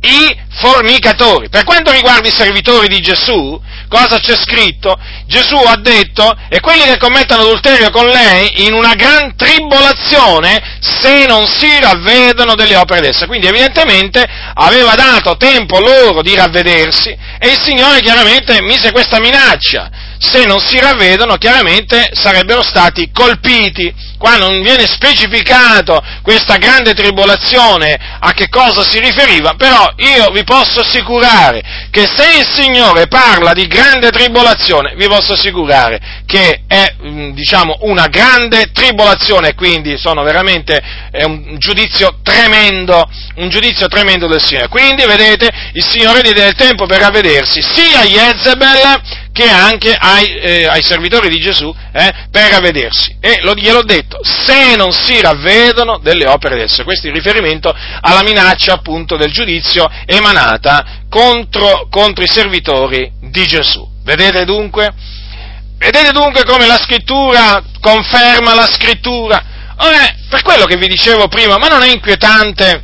i fornicatori. Per quanto riguarda i servitori di Gesù, cosa c'è scritto? Gesù ha detto, e quelli che commettono adulterio con lei in una gran tribolazione se non si ravvedono delle opere d'essa. Quindi evidentemente aveva dato tempo loro di ravvedersi e il Signore chiaramente mise questa minaccia. Se non si ravvedono, chiaramente sarebbero stati colpiti qua non viene specificato questa grande tribolazione a che cosa si riferiva, però io vi posso assicurare che se il Signore parla di grande tribolazione, vi posso assicurare che è, mm, diciamo, una grande tribolazione, quindi sono veramente è un giudizio tremendo, un giudizio tremendo del Signore. Quindi, vedete, il Signore diede il tempo per ravvedersi sia a Jezebel che anche ai, eh, ai servitori di Gesù eh, per ravvedersi. E lo, gliel'ho detto, se non si ravvedono delle opere adesso, questo in riferimento alla minaccia appunto del giudizio emanata contro, contro i servitori di Gesù. Vedete dunque? Vedete dunque come la scrittura conferma la scrittura? Ora, per quello che vi dicevo prima, ma non è inquietante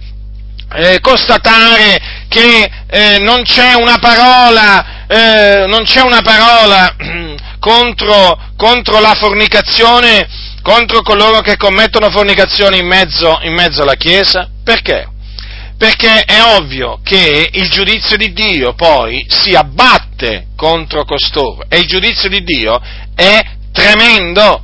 eh, constatare che eh, non c'è una parola, eh, c'è una parola [clears throat] contro, contro, la fornicazione, contro coloro che commettono fornicazione in mezzo, in mezzo alla Chiesa? Perché? Perché è ovvio che il giudizio di Dio poi si abbatte contro costoro e il giudizio di Dio è tremendo.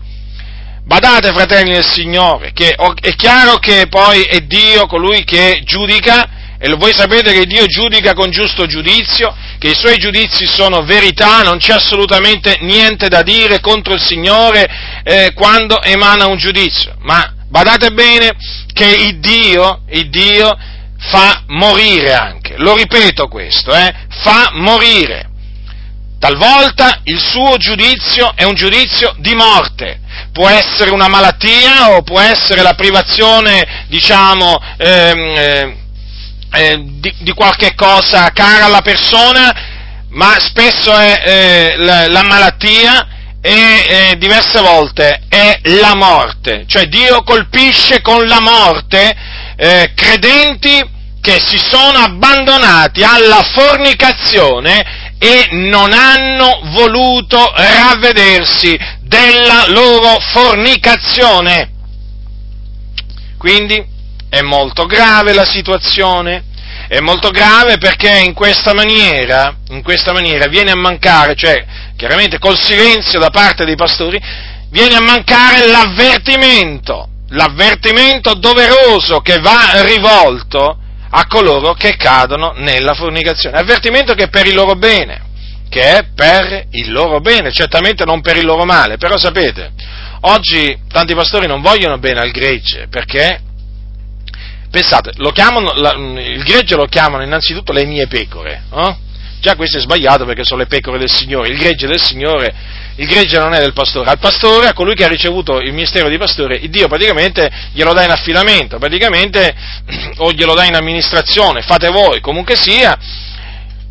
Badate, fratelli del Signore, che è chiaro che poi è Dio colui che giudica, e voi sapete che Dio giudica con giusto giudizio, che i suoi giudizi sono verità, non c'è assolutamente niente da dire contro il Signore eh, quando emana un giudizio. Ma badate bene che il Dio, il Dio fa morire anche, lo ripeto questo, eh, fa morire. Talvolta il suo giudizio è un giudizio di morte, può essere una malattia o può essere la privazione, diciamo, ehm, eh, eh, di, di, qualche cosa cara alla persona, ma spesso è eh, la, la, malattia e eh, diverse volte è la morte, cioè Dio colpisce con la morte eh, credenti che si sono abbandonati alla fornicazione e non hanno voluto ravvedersi della loro fornicazione. Quindi è molto grave la situazione, è molto grave perché in questa maniera, in questa maniera viene a mancare, cioè chiaramente col silenzio da parte dei pastori, viene a mancare l'avvertimento, l'avvertimento doveroso che va rivolto a coloro che cadono nella fornicazione. Avvertimento che è per il loro bene, che è per il loro bene, certamente non per il loro male, però sapete, oggi tanti pastori non vogliono bene al gregge, perché, pensate, chiamano, la, il gregge lo chiamano innanzitutto le mie pecore, eh? Già questo è sbagliato perché sono le pecore del Signore, il gregge del Signore, il gregge non è del pastore, al pastore, a colui che ha ricevuto il ministero di pastore, il Dio praticamente glielo dà in affidamento, praticamente [clears throat] o glielo dà in amministrazione, fate voi, comunque sia,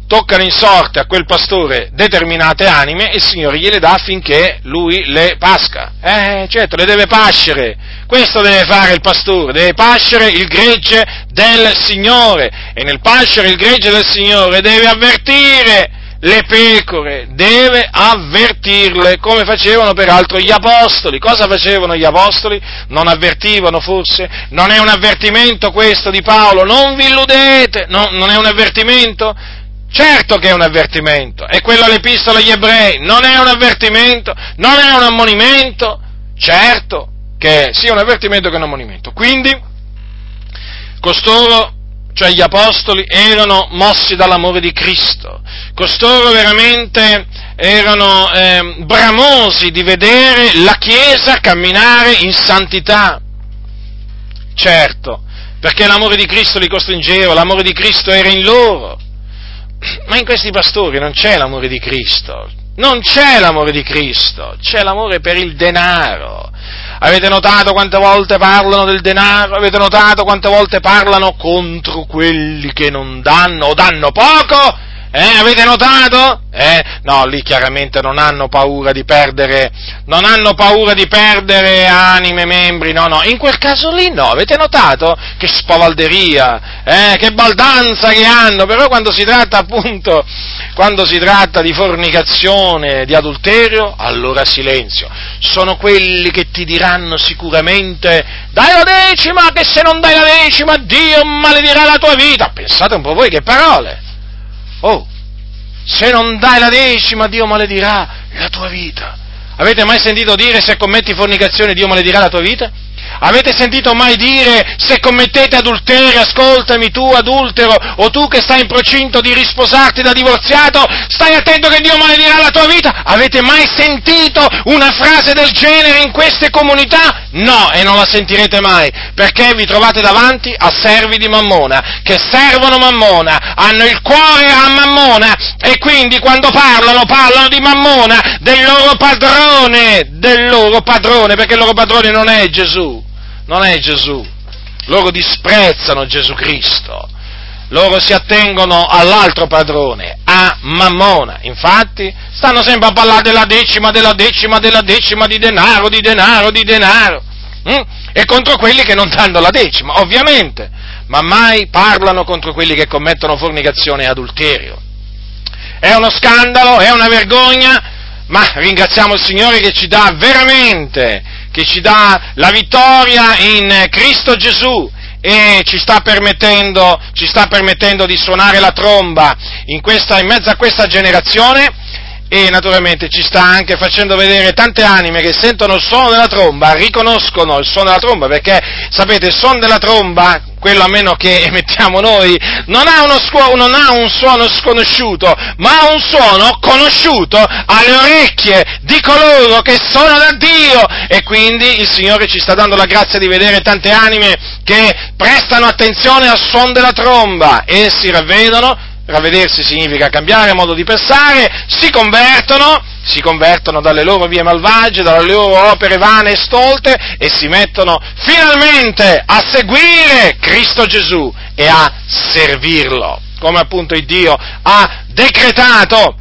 toccano in sorte a quel pastore determinate anime e il Signore gliele dà affinché lui le pasca. Eh, certo, le deve pascere. Questo deve fare il pastore, deve pascere il gregge del Signore e nel pascere il gregge del Signore deve avvertire le pecore, deve avvertirle, come facevano peraltro gli apostoli. Cosa facevano gli apostoli? Non avvertivano forse? Non è un avvertimento questo di Paolo? Non vi illudete? No, non è un avvertimento? Certo che è un avvertimento, è quello all'epistola agli ebrei, non è un avvertimento, non è un ammonimento, certo che sia un avvertimento che un ammonimento. Quindi, costoro, cioè gli apostoli, erano mossi dall'amore di Cristo, costoro veramente erano eh, bramosi di vedere la Chiesa camminare in santità. Certo, perché l'amore di Cristo li costringeva, l'amore di Cristo era in loro ma in questi pastori non c'è l'amore di Cristo, non c'è l'amore di Cristo, c'è l'amore per il denaro. Avete notato quante volte parlano del denaro? Avete notato quante volte parlano contro quelli che non danno o danno poco? Eh, avete notato? Eh, no, lì chiaramente non hanno paura di perdere, non hanno paura di perdere anime, membri, no, no, in quel caso lì no, avete notato? Che spavalderia, eh, che baldanza che hanno, però quando si tratta appunto, quando si tratta di fornicazione, di adulterio, allora silenzio. Sono quelli che ti diranno sicuramente, dai la decima, che se non dai la decima Dio maledirà la tua vita. Pensate un po' voi che parole. Oh, se non dai la decima Dio maledirà la tua vita. Avete mai sentito dire se commetti fornicazione Dio maledirà la tua vita? Avete sentito mai dire se commettete adulterio, ascoltami tu adultero, o tu che stai in procinto di risposarti da divorziato, stai attento che Dio maledirà la tua vita? Avete mai sentito una frase del genere in queste comunità? No, e non la sentirete mai, perché vi trovate davanti a servi di Mammona, che servono Mammona, hanno il cuore a Mammona, e quindi quando parlano, parlano di Mammona, del loro padrone, del loro padrone, perché il loro padrone non è Gesù non è Gesù. Loro disprezzano Gesù Cristo. Loro si attengono all'altro padrone, a Mammona. Infatti, stanno sempre a parlare della decima, della decima, della decima di denaro, di denaro, di denaro. Hm? E contro quelli che non danno la decima, ovviamente. Ma mai parlano contro quelli che commettono fornicazione e adulterio. È uno scandalo, è una vergogna, ma ringraziamo il Signore che ci dà veramente che ci dà la vittoria in Cristo Gesù e ci sta permettendo, ci sta permettendo di suonare la tromba in, questa, in mezzo a questa generazione e naturalmente ci sta anche facendo vedere tante anime che sentono il suono della tromba, riconoscono il suono della tromba, perché sapete il suono della tromba, quello a meno che [laughs] emettiamo noi, non ha, scu- non ha, un suono sconosciuto, ma ha un suono conosciuto alle orecchie di coloro che sono da Dio. E quindi il Signore ci sta dando la grazia di vedere tante anime che prestano attenzione al suono della tromba. E si ravvedono ravvedersi significa cambiare modo di pensare, si convertono, si convertono dalle loro vie malvagie, dalle loro opere vane e stolte e si mettono finalmente a seguire Cristo Gesù e a servirlo, come appunto il Dio ha decretato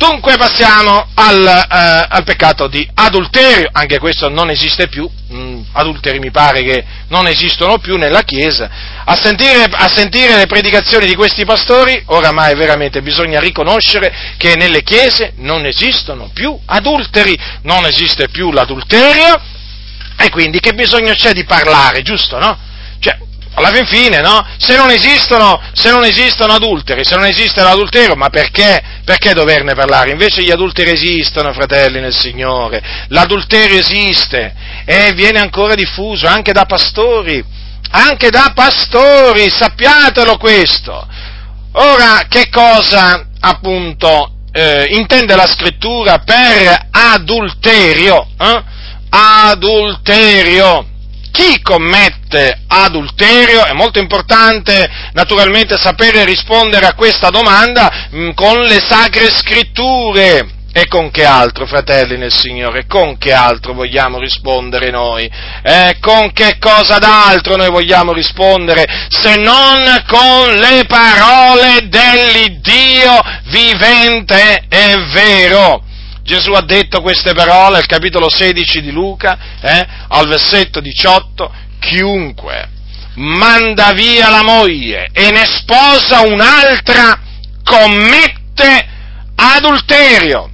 Dunque passiamo al, eh, al, peccato di adulterio, anche questo non esiste più, mm, adulteri mi pare che non esistono più nella Chiesa. A sentire, a sentire le predicazioni di questi pastori, oramai veramente bisogna riconoscere che nelle Chiese non esistono più adulteri, non esiste più l'adulterio, e quindi che bisogno c'è di parlare, giusto, no? Alla fin fine, no? Se non esistono, se non esistono adulteri, se non esiste l'adulterio, ma perché, perché doverne parlare? Invece gli adulteri esistono, fratelli nel Signore, l'adulterio esiste e viene ancora diffuso anche da pastori, anche da pastori, sappiatelo questo. Ora, che cosa appunto eh, intende la scrittura per adulterio? Eh? Adulterio chi commette adulterio, è molto importante naturalmente sapere rispondere a questa domanda mh, mm, con le sacre scritture. E con che altro, fratelli nel Signore? Con che altro vogliamo rispondere noi? Eh, con che cosa d'altro noi vogliamo rispondere se non con le parole dell'Iddio vivente e vero? Gesù ha detto queste parole al capitolo 16 di Luca, eh, al versetto 18, chiunque manda via la moglie e ne sposa un'altra commette adulterio.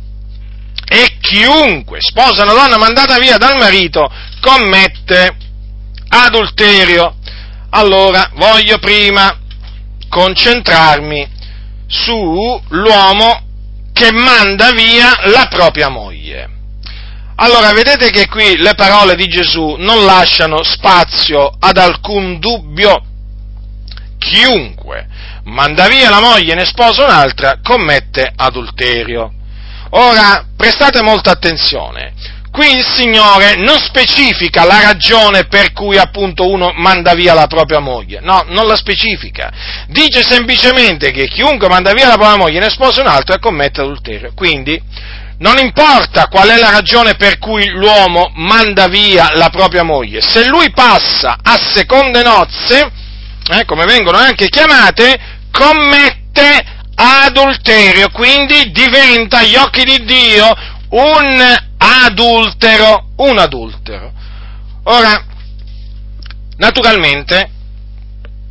E chiunque sposa una donna mandata via dal marito commette adulterio. Allora voglio prima concentrarmi sull'uomo che manda via la propria moglie. Allora, vedete che qui le parole di Gesù non lasciano spazio ad alcun dubbio. Chiunque manda via la moglie e ne sposa un'altra commette adulterio. Ora, prestate molta attenzione qui il Signore non specifica la ragione per cui appunto uno manda via la propria moglie, no, non la specifica, dice semplicemente che chiunque manda via la propria moglie ne sposa un altro e commette adulterio, quindi non importa qual è la ragione per cui l'uomo manda via la propria moglie, se lui passa a seconde nozze, eh, come vengono anche chiamate, commette adulterio, quindi diventa agli occhi di Dio un adultero, un adultero. Ora, naturalmente,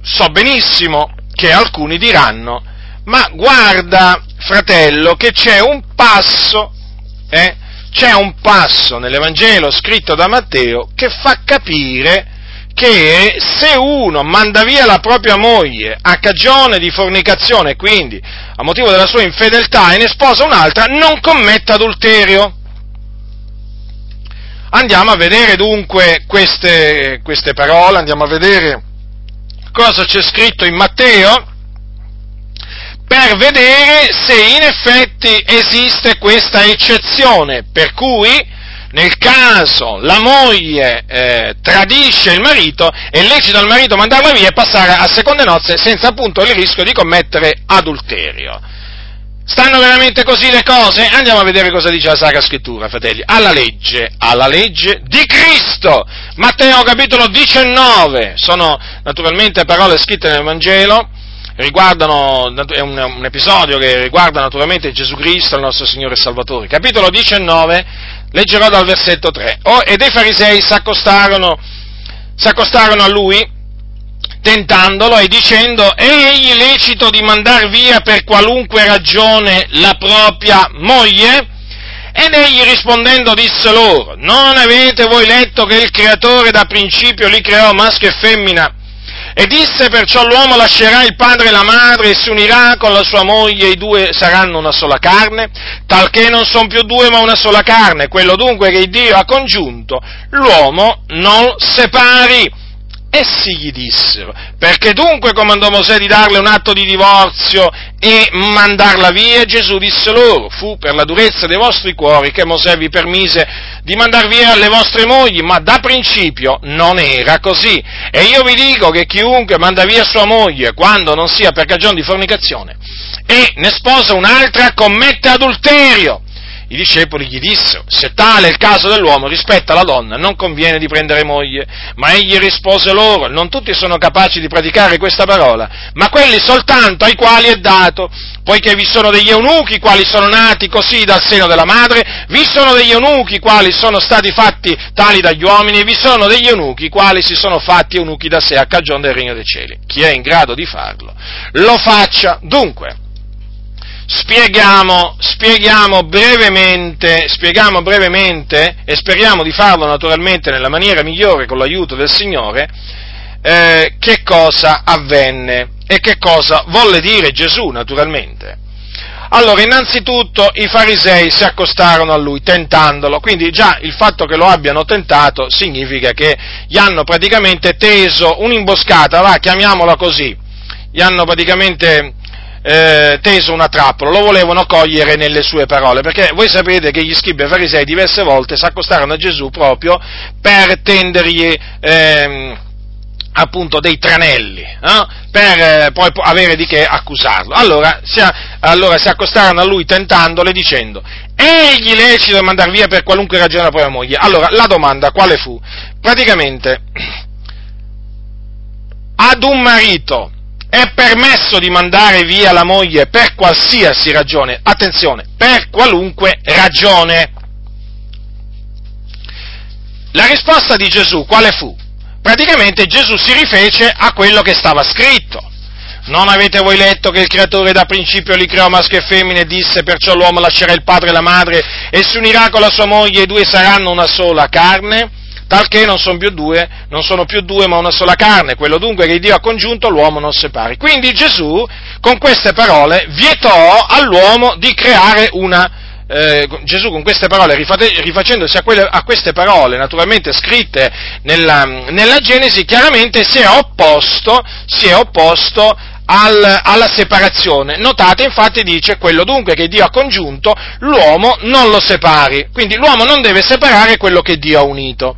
so benissimo che alcuni diranno, ma guarda, fratello, che c'è un passo, eh, c'è un passo nell'Evangelo scritto da Matteo che fa capire che se uno manda via la propria moglie a cagione di fornicazione, quindi a motivo della sua infedeltà, e ne sposa un'altra, non commette adulterio. Andiamo a vedere dunque queste, queste parole, andiamo a vedere cosa c'è scritto in Matteo, per vedere se in effetti esiste questa eccezione, per cui nel caso la moglie eh, tradisce il marito, è lecito al marito mandarla via e passare a seconde nozze senza appunto il rischio di commettere adulterio. Stanno veramente così le cose? Andiamo a vedere cosa dice la Sacra Scrittura, fratelli. Alla legge, alla legge di Cristo. Matteo capitolo 19. Sono naturalmente parole scritte nel Vangelo riguardano, è un, un, episodio che riguarda naturalmente Gesù Cristo, il nostro Signore e Salvatore. Capitolo 19, leggerò dal versetto 3. Oh, e dei farisei si accostarono, si accostarono a lui, tentandolo e dicendo, è egli lecito di mandar via per qualunque ragione la propria moglie? Ed egli rispondendo disse loro, non avete voi letto che il creatore da principio li creò maschio e femmina? E disse perciò l'uomo lascerà il padre e la madre e si unirà con la sua moglie, e i due saranno una sola carne, talché non sono più due ma una sola carne, quello dunque che Dio ha congiunto, l'uomo non separi. Essi gli dissero, perché dunque comandò Mosè di darle un atto di divorzio e mandarla via? Gesù disse loro, fu per la durezza dei vostri cuori che Mosè vi permise di mandar via le vostre mogli, ma da principio non era così. E io vi dico che chiunque manda via sua moglie quando non sia per cagione di fornicazione e ne sposa un'altra commette adulterio. I discepoli gli dissero, se tale è il caso dell'uomo rispetto alla donna, non conviene di prendere moglie. Ma egli rispose loro, non tutti sono capaci di praticare questa parola, ma quelli soltanto ai quali è dato, poiché vi sono degli eunuchi quali sono nati così dal seno della madre, vi sono degli eunuchi quali sono stati fatti tali dagli uomini, vi sono degli eunuchi quali si sono fatti eunuchi da sé a cagione del regno dei cieli. Chi è in grado di farlo, lo faccia. Dunque, spieghiamo, spieghiamo, brevemente, spieghiamo brevemente, e speriamo di farlo naturalmente nella maniera migliore con l'aiuto del Signore, eh, che cosa avvenne e che cosa volle dire Gesù naturalmente. Allora, innanzitutto i farisei si accostarono a lui tentandolo, quindi già il fatto che lo abbiano tentato significa che gli hanno praticamente teso un'imboscata, va, chiamiamola così, gli hanno praticamente eh, teso una trappola, lo volevano cogliere nelle sue parole, perché voi sapete che gli scribi e farisei diverse volte si accostarono a Gesù proprio per tendergli ehm, appunto dei tranelli, eh, per eh, poi avere di che accusarlo. Allora si, allora si accostarono a lui tentandole dicendo, egli lecito di mandare via per qualunque ragione la propria moglie. Allora la domanda quale fu? Praticamente [clears throat] ad un marito è permesso di mandare via la moglie per qualsiasi ragione, attenzione, per qualunque ragione. La risposta di Gesù quale fu? Praticamente Gesù si rifece a quello che stava scritto. Non avete voi letto che il creatore da principio li creò maschio e femmine e disse perciò l'uomo lascerà il padre e la madre e si unirà con la sua moglie e i due saranno una sola carne? Talché non sono più due, non sono più due ma una sola carne, quello dunque che Dio ha congiunto l'uomo non separi. Quindi Gesù con queste parole vietò all'uomo di creare una eh, Gesù con queste parole, rifacendosi a, quelle, a queste parole naturalmente scritte nella, nella, Genesi, chiaramente si è opposto, si è opposto al, alla separazione. Notate infatti dice quello dunque che Dio ha congiunto, l'uomo non lo separi, quindi l'uomo non deve separare quello che Dio ha unito.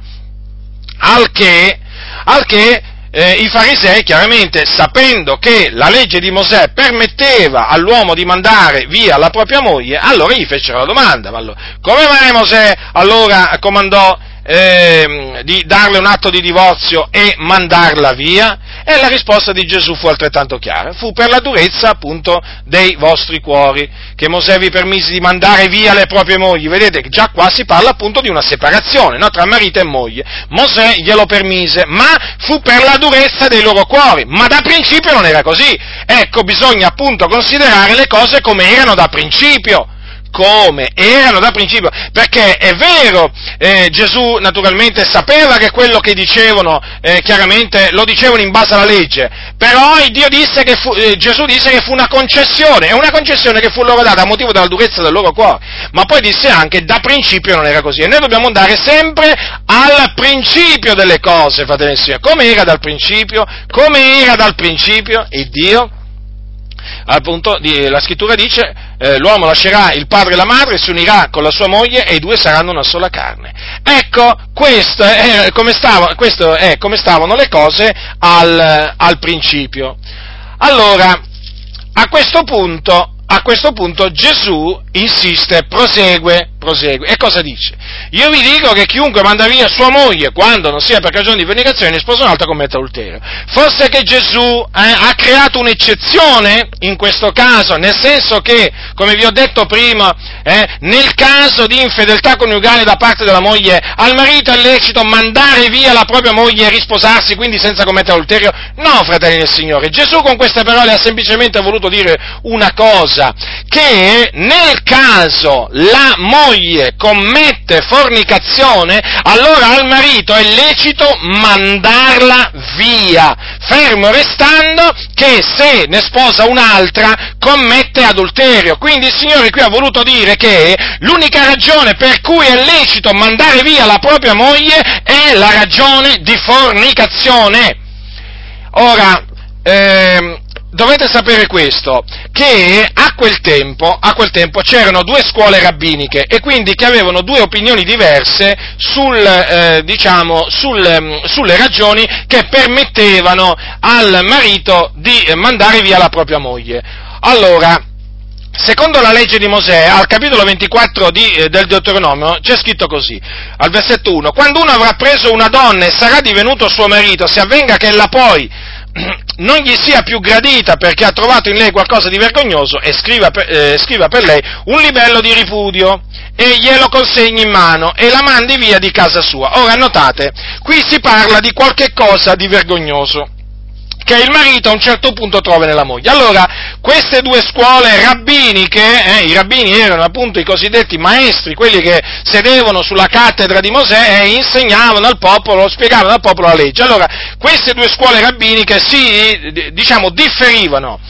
Al che, al che eh, i farisei chiaramente sapendo che la legge di Mosè permetteva all'uomo di mandare via la propria moglie, allora gli fecero la domanda, ma allora, come mai Mosè allora comandò eh, di darle un atto di divorzio e mandarla via? E la risposta di Gesù fu altrettanto chiara, fu per la durezza appunto dei vostri cuori, che Mosè vi permise di mandare via le proprie mogli. Vedete che già qua si parla appunto di una separazione no? tra marito e moglie. Mosè glielo permise, ma fu per la durezza dei loro cuori, ma da principio non era così. Ecco, bisogna appunto considerare le cose come erano da principio come erano da principio, perché è vero, eh, Gesù naturalmente sapeva che quello che dicevano, eh, chiaramente lo dicevano in base alla legge, però disse fu, eh, Gesù disse che fu una concessione, è una concessione che fu loro data a motivo della durezza del loro cuore, ma poi disse anche da principio non era così, e noi dobbiamo andare sempre al principio delle cose, fratelli e signori, come era dal principio, come era dal principio, e Dio appunto la scrittura dice eh, l'uomo lascerà il padre e la madre, si unirà con la sua moglie e i due saranno una sola carne. Ecco, questo è come, stavo, questo è come stavano le cose al, al principio. Allora, a questo punto, a questo punto Gesù insiste, prosegue, prosegue. E cosa dice? Io vi dico che chiunque manda via sua moglie quando non sia per cagione di fornicazione sposa un'altra commette adulterio. Forse che Gesù eh, ha creato un'eccezione in questo caso, nel senso che, come vi ho detto prima, eh, nel caso di infedeltà coniugale da parte della moglie al marito è lecito mandare via la propria moglie e risposarsi, quindi senza commettere adulterio? No, fratelli del Signore, Gesù con queste parole ha semplicemente voluto dire una cosa, che nel caso la moglie commette fornicazione, allora al marito è lecito mandarla via, fermo restando che se ne sposa un'altra commette adulterio. Quindi il Signore qui ha voluto dire che l'unica ragione per cui è lecito mandare via la propria moglie è la ragione di fornicazione. Ora, ehm, dovete sapere questo, che a quel, tempo, a quel tempo, c'erano due scuole rabbiniche e quindi che avevano due opinioni diverse sul, eh, diciamo, sul, mm, sulle ragioni che permettevano al marito di mandare via la propria moglie. Allora, Secondo la legge di Mosè, al capitolo 24 di, eh, del Deuteronomio, c'è scritto così, al versetto 1, quando uno avrà preso una donna e sarà divenuto suo marito, si avvenga che ella poi non gli sia più gradita perché ha trovato in lei qualcosa di vergognoso e scriva per, eh, scriva per lei un livello di ripudio e glielo consegni in mano e la mandi via di casa sua. Ora notate, qui si parla di qualche cosa di vergognoso che il marito a un certo punto trova nella moglie. Allora, queste due scuole rabbiniche, eh, i rabbini erano appunto i cosiddetti maestri, quelli che sedevano sulla cattedra di Mosè e insegnavano al popolo, spiegavano al popolo la legge. Allora, queste due scuole rabbiniche si, diciamo, differivano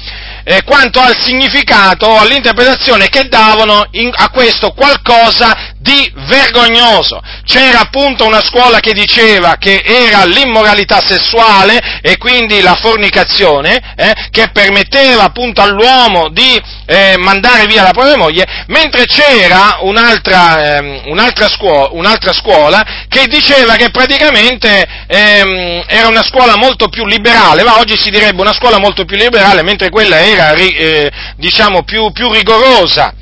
eh, quanto al significato all'interpretazione che davano in, a questo qualcosa di vergognoso. C'era appunto una scuola che diceva che era l'immoralità sessuale e quindi la fornicazione, eh, che permetteva appunto all'uomo di eh, mandare via la propria moglie, mentre c'era un'altra, ehm, un'altra, scuola, un'altra, scuola, che diceva che praticamente ehm, era una scuola molto più liberale, ma oggi si direbbe una scuola molto più liberale, mentre quella era eh, diciamo più, più rigorosa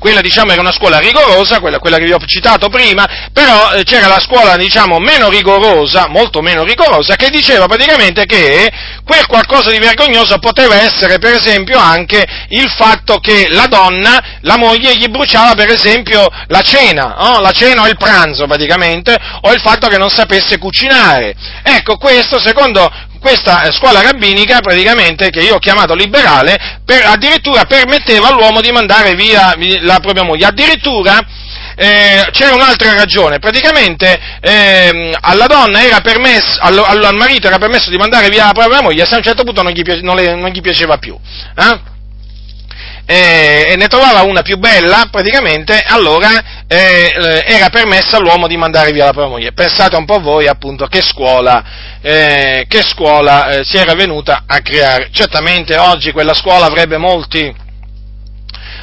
quella diciamo era una scuola rigorosa, quella, quella che vi ho citato prima, però eh, c'era la scuola diciamo meno rigorosa, molto meno rigorosa, che diceva praticamente che quel qualcosa di vergognoso poteva essere per esempio anche il fatto che la donna, la moglie gli bruciava per esempio la cena, no? la cena o il pranzo praticamente, o il fatto che non sapesse cucinare. Ecco, questo secondo questa eh, scuola rabbinica, praticamente, che io ho chiamato liberale, per, addirittura permetteva all'uomo di mandare via la propria moglie. Addirittura eh, c'era un'altra ragione, praticamente eh, alla donna era permesso, al, al, marito era permesso di mandare via la propria moglie, se a un certo punto non gli, non le, non gli piaceva più. Eh? E ne trovava una più bella, praticamente, allora eh, era permessa all'uomo di mandare via la propria moglie. Pensate un po' voi, appunto, che scuola, eh, che scuola eh, si era venuta a creare. Certamente oggi quella scuola avrebbe molti,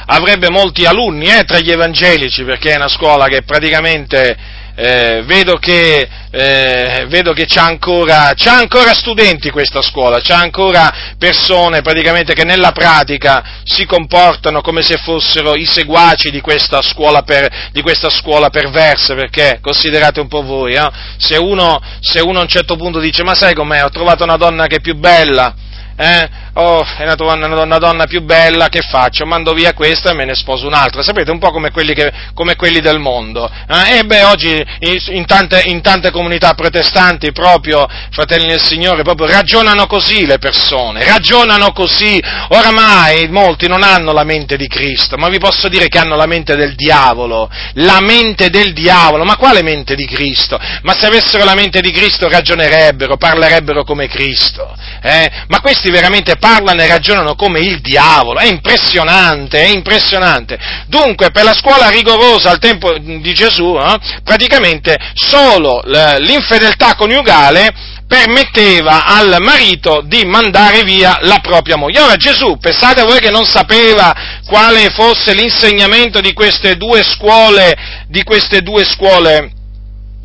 avrebbe molti alunni eh, tra gli evangelici, perché è una scuola che praticamente eh, vedo che, eh, vedo che c'ha, ancora, c'ha ancora studenti questa scuola, c'ha ancora persone praticamente che nella pratica si comportano come se fossero i seguaci di questa scuola, per, di questa scuola perversa, perché considerate un po' voi, eh? se, uno, se uno a un certo punto dice ma sai com'è, ho trovato una donna che è più bella, eh? Oh, è una donna, una donna, più bella, che faccio? Mando via questa e me ne sposo un'altra. Sapete, un po' come quelli, che, come quelli del mondo. Eh? E beh, oggi in tante, in tante, comunità protestanti, proprio, fratelli del Signore, proprio ragionano così le persone, ragionano così. Oramai molti non hanno la mente di Cristo, ma vi posso dire che hanno la mente del diavolo. La mente del diavolo, ma quale mente di Cristo? Ma se avessero la mente di Cristo ragionerebbero, parlerebbero come Cristo. Eh? Ma questi veramente parlano e ragionano come il diavolo, è impressionante, è impressionante. Dunque, per la scuola rigorosa al tempo di Gesù, eh, praticamente solo l'infedeltà coniugale permetteva al marito di mandare via la propria moglie. Ora Gesù, pensate voi che non sapeva quale fosse l'insegnamento di queste due scuole, di queste due scuole,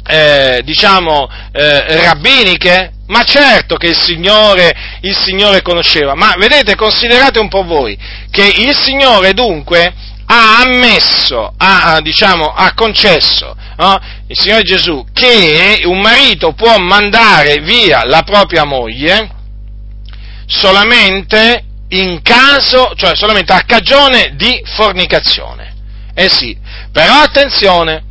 eh, diciamo, eh, rabbiniche? Ma certo che il Signore, il Signore conosceva, ma vedete, considerate un po' voi, che il Signore dunque ha ammesso, ha, diciamo, ha concesso, no? il Signore Gesù, che un marito può mandare via la propria moglie solamente in caso, cioè solamente a cagione di fornicazione. Eh sì, però attenzione,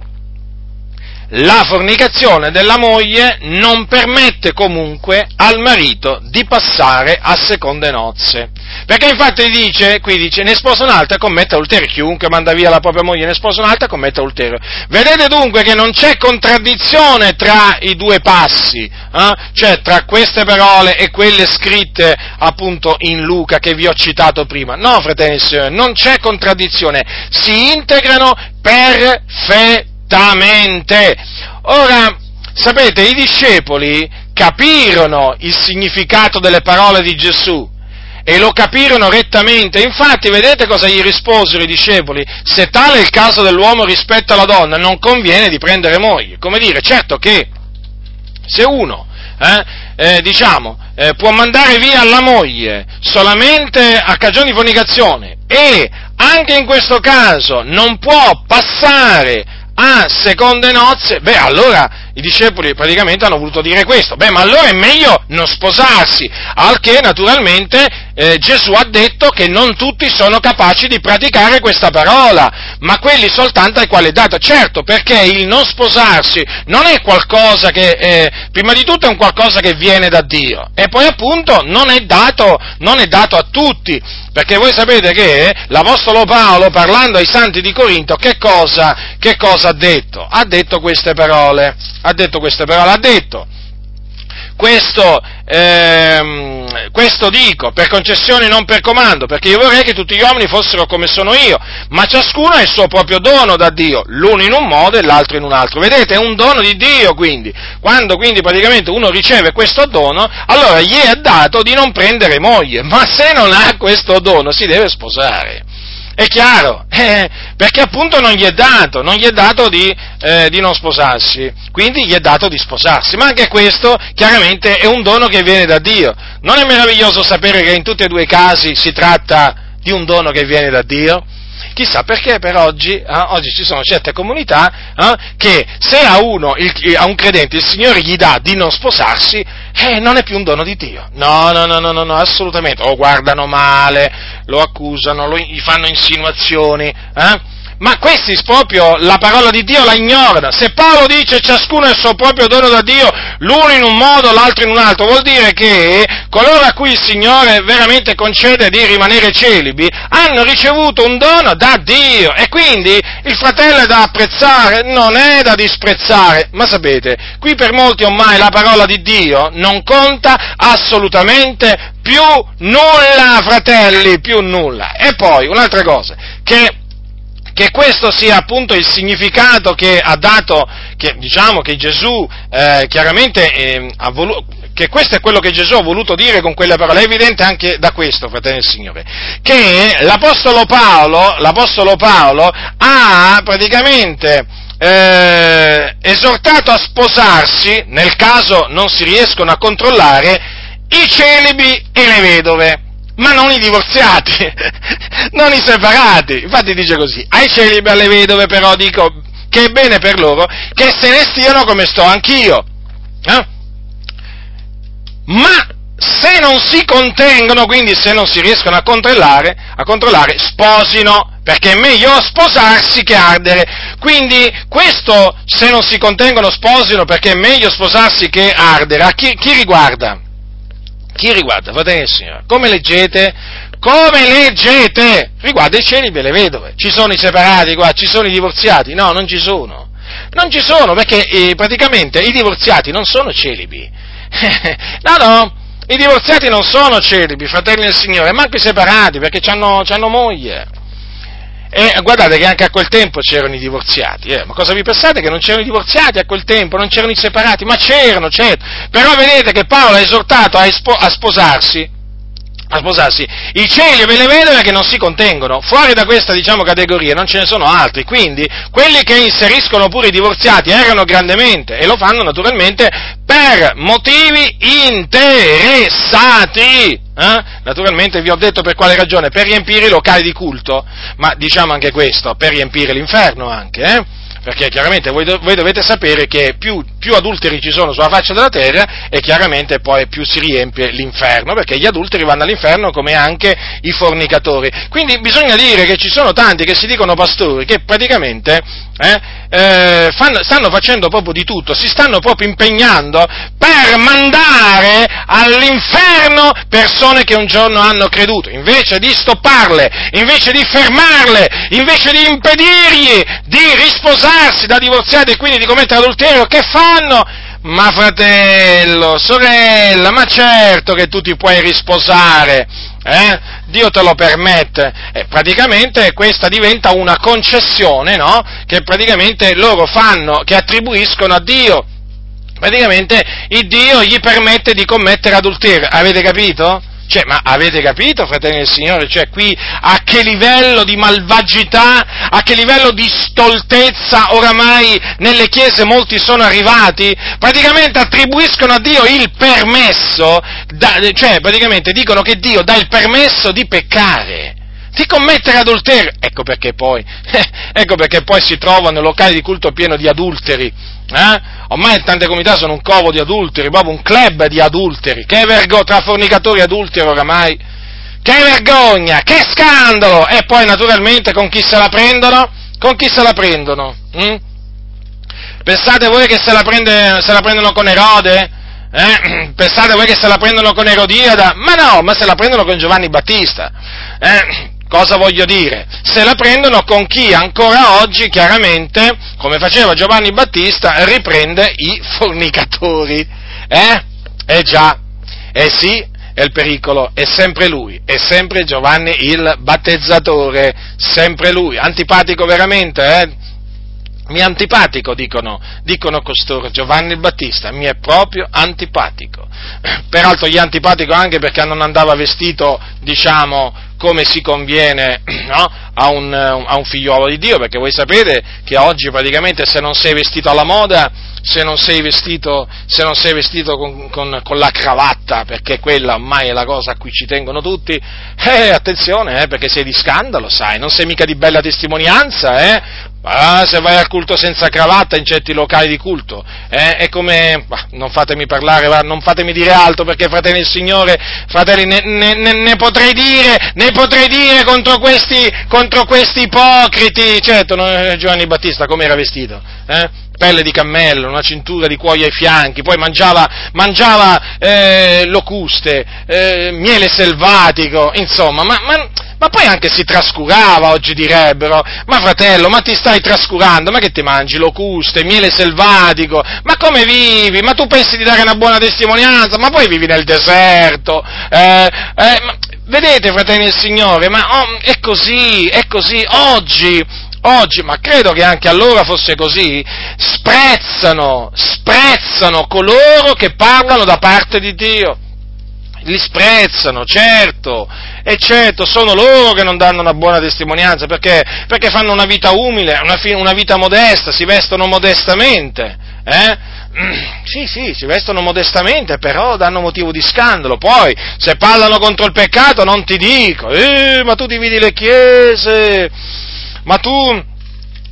la fornicazione della moglie non permette comunque al marito di passare a seconde nozze. Perché infatti dice, qui dice, ne sposa un'altra e commette adulterio. Chiunque manda via la propria moglie ne sposa un'altra commette adulterio. Vedete dunque che non c'è contraddizione tra i due passi, eh? cioè tra queste parole e quelle scritte appunto in Luca che vi ho citato prima. No, fratelli e signori, non c'è contraddizione, si integrano perfettamente direttamente. Ora, sapete, i discepoli capirono il significato delle parole di Gesù e lo capirono rettamente. Infatti, vedete cosa gli risposero i discepoli? Se tale è il caso dell'uomo rispetto alla donna, non conviene di prendere moglie. Come dire, certo che se uno, eh, eh, diciamo, eh, può mandare via la moglie solamente a cagione di fornicazione e anche in questo caso non può passare a seconde nozze, beh allora i discepoli praticamente hanno voluto dire questo, beh ma allora è meglio non sposarsi, al che naturalmente eh, Gesù ha detto che non tutti sono capaci di praticare questa parola, ma quelli soltanto ai quali è dato, certo perché il non sposarsi non è qualcosa che, eh, prima di tutto è un qualcosa che viene da Dio e poi appunto non è dato, non è dato a tutti, perché voi sapete che l'Apostolo Paolo, parlando ai santi di Corinto, che cosa, che cosa ha detto? Ha detto queste parole, ha detto queste parole, ha detto, questo, ehm, questo dico, per concessione non per comando, perché io vorrei che tutti gli uomini fossero come sono io, ma ciascuno ha il suo proprio dono da Dio, l'uno in un modo e l'altro in un altro. Vedete, è un dono di Dio quindi. Quando quindi praticamente uno riceve questo dono, allora gli è dato di non prendere moglie, ma se non ha questo dono si deve sposare. È chiaro, [laughs] eh, perché appunto non gli è dato, non gli è dato di, eh, di, non sposarsi, quindi gli è dato di sposarsi, ma anche questo chiaramente è un dono che viene da Dio. Non è meraviglioso sapere che in tutti e due i casi si tratta di un dono che viene da Dio? Chissà perché per oggi, eh, oggi ci sono certe comunità eh, che se a, uno, il, a un credente il Signore gli dà di non sposarsi, eh, non è più un dono di Dio. No, no, no, no, no, no assolutamente. Lo guardano male, lo accusano, lo, gli fanno insinuazioni. Eh? Ma questi proprio la parola di Dio la ignorano. Se Paolo dice ciascuno è il suo proprio dono da Dio, l'uno in un modo, l'altro in un altro, vuol dire che coloro a cui il Signore veramente concede di rimanere celibi hanno ricevuto un dono da Dio e quindi il fratello è da apprezzare, non è da disprezzare. Ma sapete, qui per molti ormai la parola di Dio non conta assolutamente più nulla, fratelli, più nulla. E poi un'altra cosa, che che questo sia appunto il significato che ha dato, che, diciamo che Gesù eh, chiaramente eh, ha voluto, che questo è quello che Gesù ha voluto dire con quelle parole, è evidente anche da questo, fratello del Signore, che l'Apostolo Paolo, l'Apostolo Paolo ha praticamente eh, esortato a sposarsi, nel caso non si riescono a controllare, i celibi e le vedove ma non i divorziati, [laughs] non i separati. Infatti dice così, ai celibi alle vedove però dico che è bene per loro che se ne stiano come sto anch'io. Eh? Ma se non si contengono, quindi se non si riescono a controllare, a controllare sposino, perché è meglio sposarsi che ardere. Quindi questo, se non si contengono, sposino, perché è meglio sposarsi che ardere. A chi, chi riguarda? Chi riguarda? Fratelli del Signore. Come leggete? Come leggete? Riguarda i celibi e le vedove. Ci sono i separati qua? Ci sono i divorziati? No, non ci sono. Non ci sono perché eh, praticamente i divorziati non sono celibi. [laughs] no, no, i divorziati non sono celibi, fratelli del Signore, manco i separati perché hanno moglie. E guardate che anche a quel tempo c'erano i divorziati, eh? ma cosa vi pensate che non c'erano i divorziati a quel tempo, non c'erano i separati? Ma c'erano, certo. Però vedete che Paolo ha esortato a, espo- a sposarsi a sposarsi, i cieli e le vedove che non si contengono. Fuori da questa, diciamo, categoria non ce ne sono altri, quindi quelli che inseriscono pure i divorziati erano grandemente e lo fanno naturalmente per motivi interessati. Eh? Naturalmente vi ho detto per quale ragione, per riempire i locali di culto, ma diciamo anche questo, per riempire l'inferno anche, eh? perché chiaramente voi, voi dovete sapere che più, più, adulteri ci sono sulla faccia della terra e chiaramente poi più si riempie l'inferno, perché gli adulteri vanno all'inferno come anche i fornicatori. Quindi bisogna dire che ci sono tanti che si dicono pastori che praticamente eh, eh, fanno, stanno facendo proprio di tutto, si stanno proprio impegnando per mandare all'inferno persone che un giorno hanno creduto, invece di stopparle, invece di fermarle, invece di impedirgli di risposarsi da divorziati e quindi di commettere adulterio, che fanno? Ma fratello, sorella, ma certo che tu ti puoi risposare, eh? Dio te lo permette. Eh, praticamente questa diventa una concessione, no? Che praticamente loro fanno, che attribuiscono a Dio. Praticamente il Dio gli permette di commettere adulterio. Avete capito? Cioè, ma avete capito, fratelli del Signore? Cioè, qui a che livello di malvagità, a che livello di stoltezza oramai nelle chiese molti sono arrivati? Praticamente attribuiscono a Dio il permesso, da, cioè praticamente dicono che Dio dà il permesso di peccare di commettere adulterio. Ecco perché poi, [laughs] ecco perché poi si trovano locali di culto pieno di adulteri. Eh? Ormai tante comunità sono un covo di adulteri, proprio un club di adulteri. Che vergogna, tra fornicatori e adulteri oramai. Che vergogna, che scandalo! E poi naturalmente con chi se la prendono? Con chi se la prendono? Hm? Pensate voi che se la, prende, se la prendono con Erode? Eh? [clears throat] Pensate voi che se la prendono con Erodiada? Ma no, ma se la prendono con Giovanni Battista. Eh? Cosa voglio dire? Se la prendono con chi ancora oggi, chiaramente, come faceva Giovanni Battista, riprende i fornicatori. Eh? Eh già, eh sì, è il pericolo, è sempre lui, è sempre Giovanni il battezzatore, sempre lui, antipatico veramente, eh? Mi è antipatico, dicono, dicono costoro, Giovanni il Battista, mi è proprio antipatico. [clears throat] Peraltro gli è antipatico anche perché non andava vestito, diciamo, come si conviene [clears throat] no? a, un, a, un, figliuolo di Dio, perché voi sapete che oggi praticamente se non sei vestito alla moda, se non sei vestito, non sei vestito con, con, con, la cravatta, perché quella ormai è la cosa a cui ci tengono tutti, eh, attenzione, eh, perché sei di scandalo, sai, non sei mica di bella testimonianza, eh? Ah, se vai al culto senza cravatta in certi locali di culto, eh, è come, bah, non fatemi parlare, non fatemi dire altro perché fratelli del Signore, fratelli, ne, ne, ne, potrei dire, ne potrei dire contro questi, contro questi ipocriti, certo, eh, Giovanni Battista come era vestito, eh? Pelle di cammello, una cintura di cuoio ai fianchi, poi mangiava, mangiava eh, locuste, eh, miele selvatico, insomma, ma, ma ma poi anche si trascurava, oggi direbbero, ma fratello, ma ti stai trascurando, ma che ti mangi, locuste, miele selvatico, ma come vivi, ma tu pensi di dare una buona testimonianza, ma poi vivi nel deserto, eh, eh, ma, vedete fratelli del Signore, ma oh, è così, è così, oggi, oggi, ma credo che anche allora fosse così, sprezzano, sprezzano coloro che parlano da parte di Dio li sprezzano, certo, e certo sono loro che non danno una buona testimonianza perché, perché fanno una vita umile, una, una, vita modesta, si vestono modestamente, eh? [clears throat] Sì, sì, si vestono modestamente, però danno motivo di scandalo. Poi, se parlano contro il peccato, non ti dico, eh, ma tu dividi le chiese, ma tu,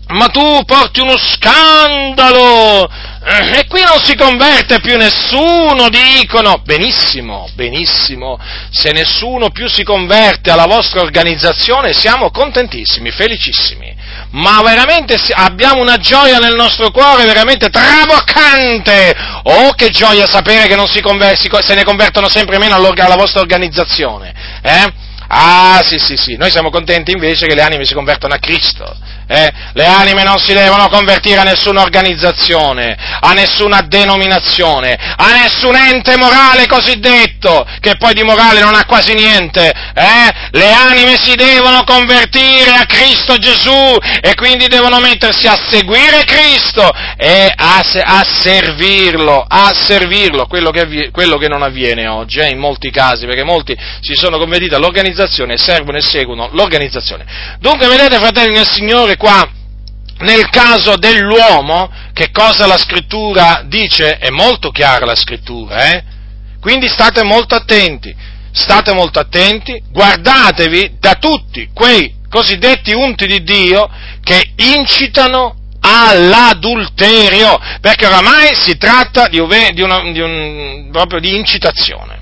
ma tu porti uno scandalo Eh, e qui non si converte più nessuno, dicono. Benissimo, benissimo. Se nessuno più si converte alla vostra organizzazione, siamo contentissimi, felicissimi. Ma veramente abbiamo una gioia nel nostro cuore veramente traboccante. Oh, che gioia sapere che non si conver- se ne convertono sempre meno alla vostra organizzazione. Eh? Ah, sì, sì, sì, noi siamo contenti invece che le anime si convertano a Cristo. Eh? Le anime non si devono convertire a nessuna organizzazione, a nessuna denominazione, a nessun ente morale cosiddetto, che poi di morale non ha quasi niente. Eh? Le anime si devono convertire a Cristo Gesù e quindi devono mettersi a seguire Cristo e a, a servirlo, a servirlo, quello che, quello che non avviene oggi eh, in molti casi, perché molti si sono convertiti all'organizzazione e servono e seguono l'organizzazione. Dunque, vedete, fratelli del Signore, qua, nel caso dell'uomo, che cosa la scrittura dice? È molto chiara la scrittura, eh? Quindi state molto attenti, state molto attenti, guardatevi da tutti quei cosiddetti unti di Dio che incitano all'adulterio, perché oramai si tratta di, di, una, di un, proprio di incitazione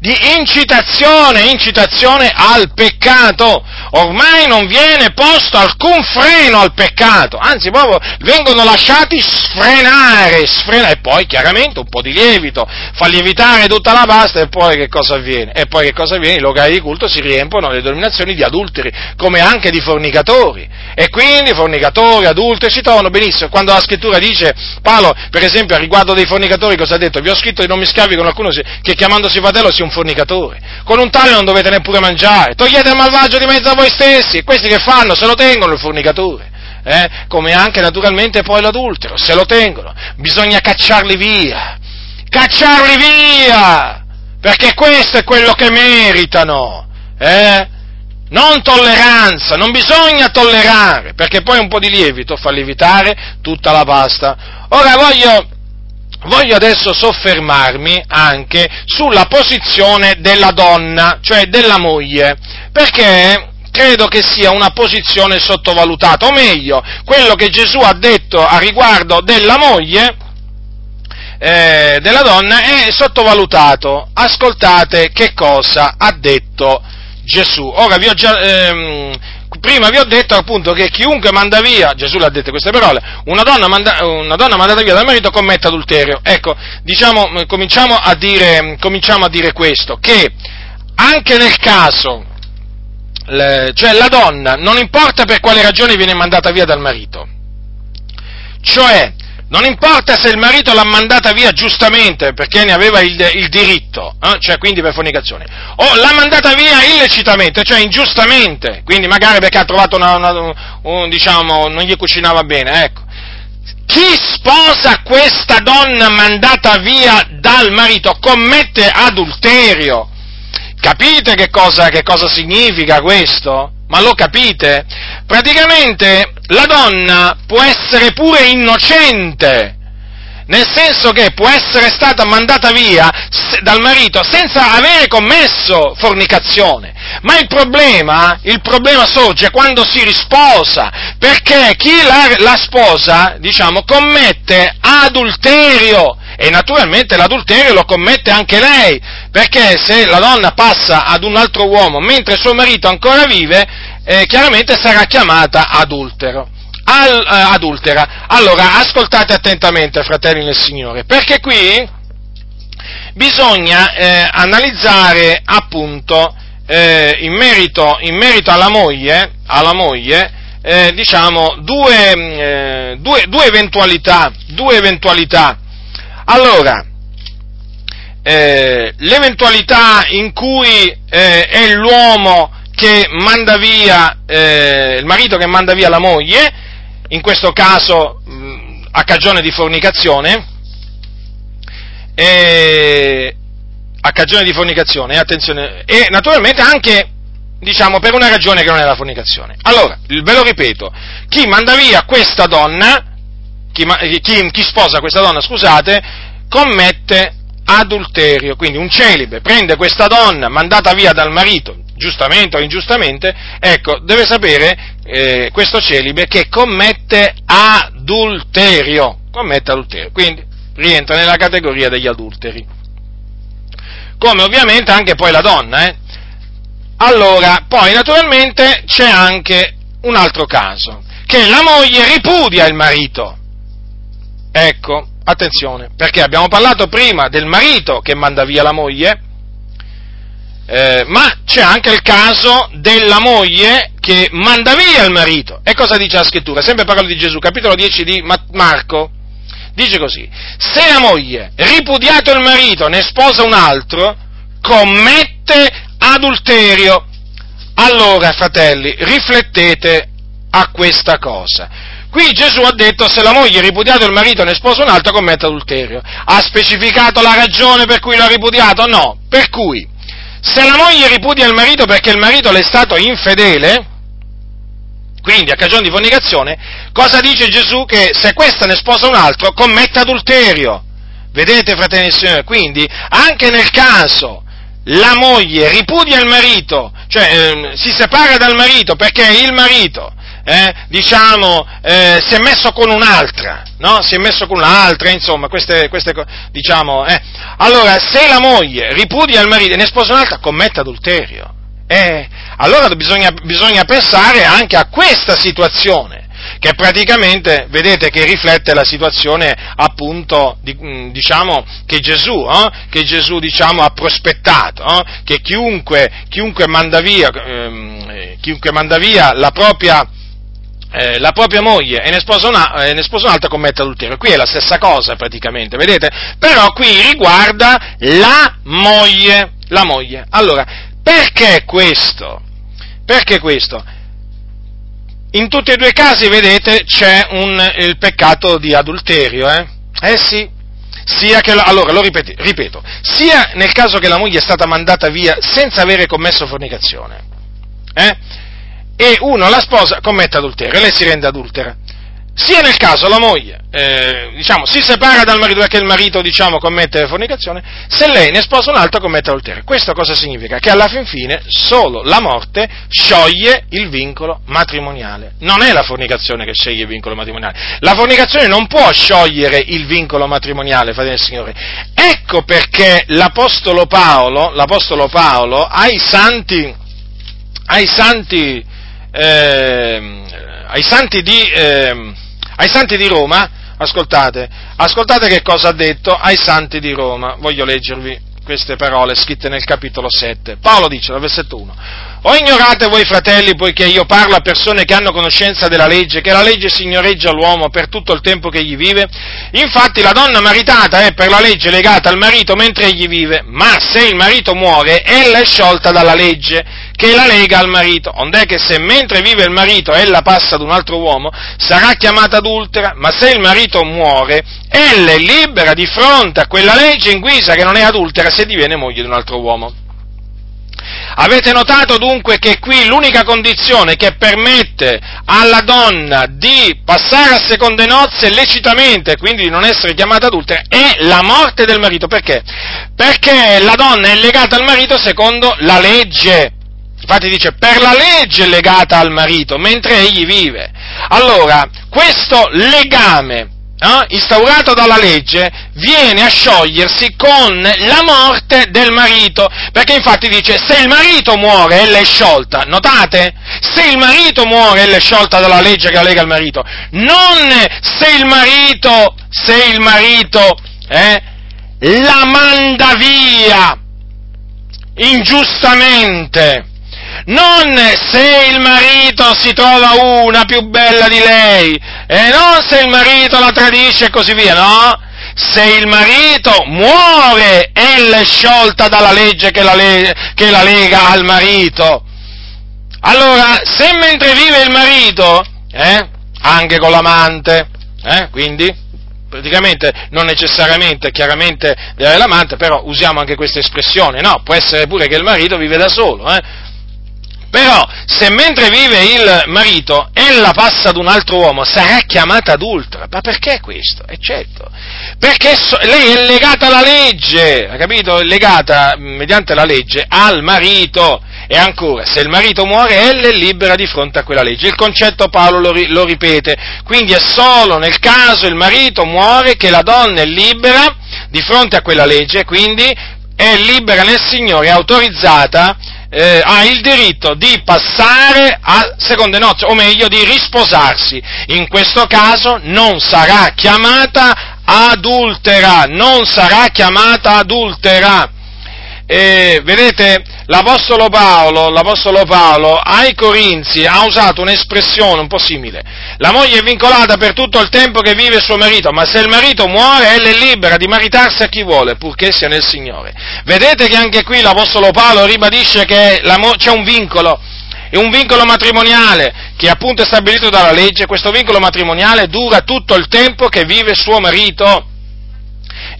di incitazione, incitazione al peccato. Ormai non viene posto alcun freno al peccato, anzi proprio vengono lasciati sfrenare, sfrenare, e poi chiaramente un po' di lievito, fa lievitare tutta la pasta e poi che cosa avviene? E poi che cosa avviene? I locali di culto si riempiono le denominazioni di adulteri, come anche di fornicatori. E quindi fornicatori, adulteri si trovano benissimo. Quando la scrittura dice, Paolo, per esempio, a riguardo dei fornicatori, cosa ha detto? Vi ho scritto di non mi scavi con qualcuno che chiamandosi fratello sia un fornicatore. Con un tale non dovete neppure mangiare. Togliete il malvagio di mezzo a voi stessi. E questi che fanno? Se lo tengono il fornicatore. Eh? Come anche naturalmente poi l'adultero. Se lo tengono. Bisogna cacciarli via. Cacciarli via! Perché questo è quello che meritano. Eh? Non tolleranza, non bisogna tollerare, perché poi un po' di lievito fa lievitare tutta la pasta. Ora voglio voglio adesso soffermarmi anche sulla posizione della donna, cioè della moglie, perché credo che sia una posizione sottovalutata, o meglio, quello che Gesù ha detto a riguardo della moglie, eh, della donna, è sottovalutato. Ascoltate che cosa ha detto Gesù. Ora vi ho già... Ehm, prima vi ho detto appunto che chiunque manda via, Gesù l'ha detto queste parole, una donna, manda, una donna mandata via dal marito commette adulterio. Ecco, diciamo, cominciamo a dire, cominciamo a dire questo, che anche nel caso, cioè la donna, non importa per quale ragione viene mandata via dal marito, cioè non importa se il marito l'ha mandata via giustamente perché ne aveva il, il diritto, eh? cioè quindi per fornicazione, o l'ha mandata via illecitamente, cioè ingiustamente, quindi magari perché ha trovato una, una un, diciamo, non gli cucinava bene, ecco. Chi sposa questa donna mandata via dal marito commette adulterio. Capite che cosa, che cosa significa questo? Ma lo capite? Praticamente la donna può essere pure innocente, nel senso che può essere stata mandata via dal marito senza avere commesso fornicazione. Ma il problema, il problema sorge quando si risposa, perché chi la, la sposa, diciamo, commette adulterio e naturalmente l'adulterio lo commette anche lei, perché se la donna passa ad un altro uomo mentre suo marito ancora vive, eh, chiaramente sarà chiamata adultero. Al, eh, adultera. Allora, ascoltate attentamente, fratelli nel Signore, perché qui bisogna eh, analizzare appunto eh, in, merito, in, merito, alla moglie, alla moglie eh, diciamo due, eh, due, due, eventualità, due eventualità. Allora, eh, l'eventualità in cui è l'uomo che manda via, eh, il marito che manda via la moglie, in questo caso mh, a cagione di fornicazione, e, a cagione di fornicazione, attenzione, e naturalmente anche, diciamo, per una ragione che non è la fornicazione. Allora, ve lo ripeto, chi manda via questa donna, chi, chi, chi sposa questa donna, scusate, commette adulterio, quindi un celibe prende questa donna mandata via dal marito giustamente o ingiustamente, ecco, deve sapere eh, questo celibe che commette adulterio. commette adulterio, quindi rientra nella categoria degli adulteri. Come ovviamente anche poi la donna, eh? Allora, poi naturalmente c'è anche un altro caso, che la moglie ripudia il marito. Ecco, attenzione, perché abbiamo parlato prima del marito che manda via la moglie, eh, ma c'è anche il caso della moglie che manda via il marito. E cosa dice la scrittura? Sempre parlo di Gesù, capitolo 10 di Marco. Dice così, se la moglie, ripudiato il marito, ne sposa un altro, commette adulterio. Allora, fratelli, riflettete a questa cosa. Qui Gesù ha detto se la moglie ha ripudiato il marito e ne sposa un altro commette adulterio. Ha specificato la ragione per cui l'ha ripudiato? No. Per cui, se la moglie ripudia il marito perché il marito le è stato infedele, quindi a cagione di fornicazione, cosa dice Gesù? Che se questa ne sposa un altro commette adulterio. Vedete, fratelli e signori? Quindi, anche nel caso la moglie ripudia il marito, cioè eh, si separa dal marito perché il marito eh, diciamo, eh, si è messo con un'altra, no? Si è messo con un'altra, insomma, queste, queste diciamo, eh. Allora, se la moglie ripudia il marito e ne sposa un'altra, commette adulterio. Eh, allora bisogna, bisogna pensare anche a questa situazione, che praticamente, vedete, che riflette la situazione appunto, di, diciamo, che Gesù, eh, che Gesù diciamo, ha prospettato, eh, che chiunque, chiunque, manda via, ehm, chiunque manda via la propria, eh, la propria moglie e ne sposa, una, eh, ne sposa un'altra commette adulterio. Qui è la stessa cosa praticamente, vedete? Però qui riguarda la moglie, la moglie. Allora, perché questo? Perché questo? In tutti e due i casi, vedete, c'è un, il peccato di adulterio, eh? Eh sì, sia che, allora, lo ripeto, ripeto, sia nel caso che la moglie è stata mandata via senza avere commesso fornicazione, eh? E uno la sposa commette adulterio e lei si rende adultera. Sia nel caso la moglie, eh, diciamo, si separa dal marito perché il marito, diciamo, commette fornicazione, se lei ne sposa un altro commette adulterio. Questo cosa significa? Che alla fin fine solo la morte scioglie il vincolo matrimoniale. Non è la fornicazione che sceglie il vincolo matrimoniale. La fornicazione non può sciogliere il vincolo matrimoniale, fratelli del Signore. Ecco perché l'Apostolo Paolo, l'Apostolo Paolo ai santi, ai santi eh, ai, santi di, eh, ai santi di Roma, ascoltate, ascoltate che cosa ha detto ai santi di Roma, voglio leggervi queste parole scritte nel capitolo 7. Paolo dice, dal versetto 1, o ignorate voi fratelli, poiché io parlo a persone che hanno conoscenza della legge, che la legge signoreggia l'uomo per tutto il tempo che egli vive? Infatti la donna maritata è per la legge legata al marito mentre egli vive, ma se il marito muore, ella è sciolta dalla legge che la lega al marito, ond'è che se mentre vive il marito ella passa ad un altro uomo, sarà chiamata adultera, ma se il marito muore, ella è libera di fronte a quella legge in guisa che non è adultera se diviene moglie di un altro uomo. Avete notato dunque che qui l'unica condizione che permette alla donna di passare a seconde nozze lecitamente, quindi di non essere chiamata adultera, è la morte del marito. Perché? Perché la donna è legata al marito secondo la legge. Infatti dice per la legge legata al marito mentre egli vive. Allora, questo legame eh, instaurato dalla legge viene a sciogliersi con la morte del marito, perché infatti dice se il marito muore ella è sciolta, notate? Se il marito muore ella è sciolta dalla legge che la lega al marito, non se il marito, se il marito eh, la manda via ingiustamente non se il marito si trova una più bella di lei, e non se il marito la tradisce e così via, no? Se il marito muore, ella è sciolta dalla legge che la, le- che la lega al marito. Allora, se mentre vive il marito, eh, anche con l'amante, eh, quindi praticamente non necessariamente, chiaramente l'amante, però usiamo anche questa espressione, no? Può essere pure che il marito vive da solo, eh? Però, se mentre vive il marito, ella passa ad un altro uomo, sarà chiamata adultera. Ma perché questo? E certo, perché so, lei è legata alla legge, ha capito? È legata, mediante la legge, al marito. E ancora, se il marito muore, ella è libera di fronte a quella legge. Il concetto Paolo lo, lo ripete, quindi è solo nel caso il marito muore che la donna è libera di fronte a quella legge, quindi è libera nel Signore, è autorizzata eh, ha il diritto di passare a seconde nozze, o meglio di risposarsi. In questo caso non sarà chiamata adultera, non sarà chiamata adultera. E, vedete, l'Apostolo Paolo, l'Apostolo Paolo ai Corinzi ha usato un'espressione un po' simile. La moglie è vincolata per tutto il tempo che vive suo marito, ma se il marito muore, ella è libera di maritarsi a chi vuole, purché sia nel Signore. Vedete che anche qui l'Apostolo Paolo ribadisce che c'è un vincolo, è un vincolo matrimoniale che appunto è stabilito dalla legge, questo vincolo matrimoniale dura tutto il tempo che vive suo marito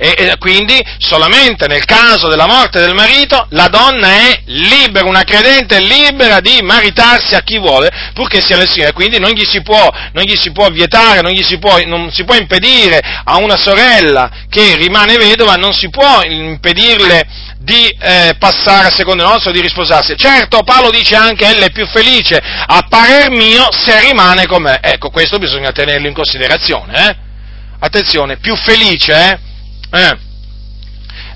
e, e, quindi solamente nel caso della morte del marito la donna è libera, una credente è libera di maritarsi a chi vuole, purché sia Signore, quindi non gli si può, non gli si può vietare, non, si può, non si può impedire a una sorella che rimane vedova, non si può impedirle di eh, passare a seconde nozze o di risposarsi. Certo, Paolo dice anche ella è più felice a parer mio se rimane con me. Ecco, questo bisogna tenerlo in considerazione, eh? Attenzione, più felice, eh? Eh,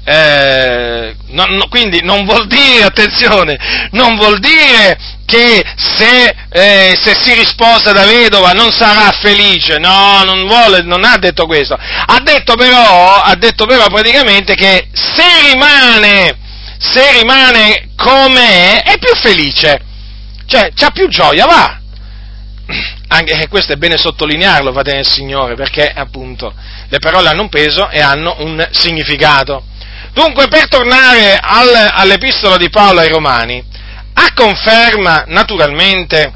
eh, no, no, quindi non vuol dire, attenzione, non vuol dire che se, eh, se, si risposa da vedova non sarà felice, no, non, vuole, non ha detto questo, ha detto però, ha detto però praticamente che se rimane, se rimane come è più felice, cioè c'ha più gioia, va, anche questo è bene sottolinearlo, fate nel Signore, perché appunto le parole hanno un peso e hanno un significato. Dunque, per tornare al, all'epistola di Paolo ai Romani, a conferma naturalmente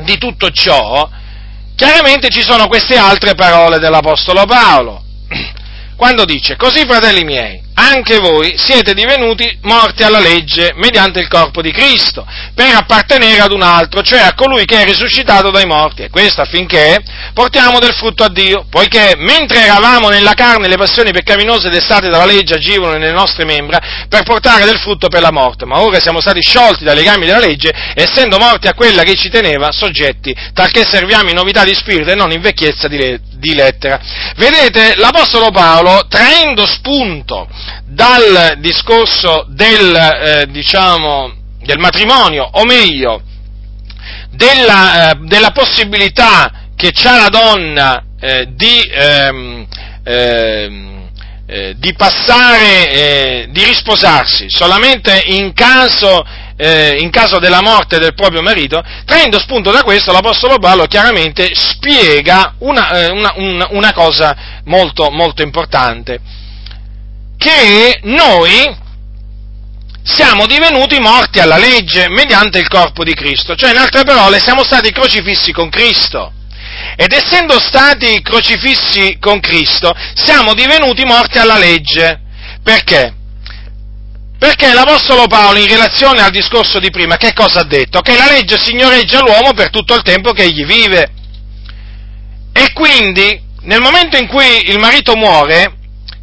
di tutto ciò, chiaramente ci sono queste altre parole dell'Apostolo Paolo, [clears throat] quando dice, così fratelli miei, anche voi siete divenuti morti alla legge mediante il corpo di Cristo, per appartenere ad un altro, cioè a colui che è risuscitato dai morti, e questo affinché portiamo del frutto a Dio, poiché mentre eravamo nella carne le passioni peccaminose destate dalla legge agivano nelle nostre membra per portare del frutto per la morte, ma ora siamo stati sciolti dai legami della legge, essendo morti a quella che ci teneva soggetti, talché serviamo in novità di spirito e non in vecchiezza di, le- di lettera. Vedete, l'Apostolo Paolo, traendo spunto dal discorso del, eh, diciamo, del matrimonio, o meglio, della, eh, della possibilità che ha la donna eh, di, ehm, ehm eh, di, passare, eh, di risposarsi solamente in caso, eh, in caso della morte del proprio marito, traendo spunto da questo l'Apostolo Paolo chiaramente spiega una, una, una, una cosa molto, molto importante che noi siamo divenuti morti alla legge mediante il corpo di Cristo, cioè in altre parole siamo stati crocifissi con Cristo. Ed essendo stati crocifissi con Cristo, siamo divenuti morti alla legge. Perché? Perché l'Apostolo Paolo, in relazione al discorso di prima, che cosa ha detto? Che la legge signoreggia l'uomo per tutto il tempo che egli vive. E quindi, nel momento in cui il marito muore,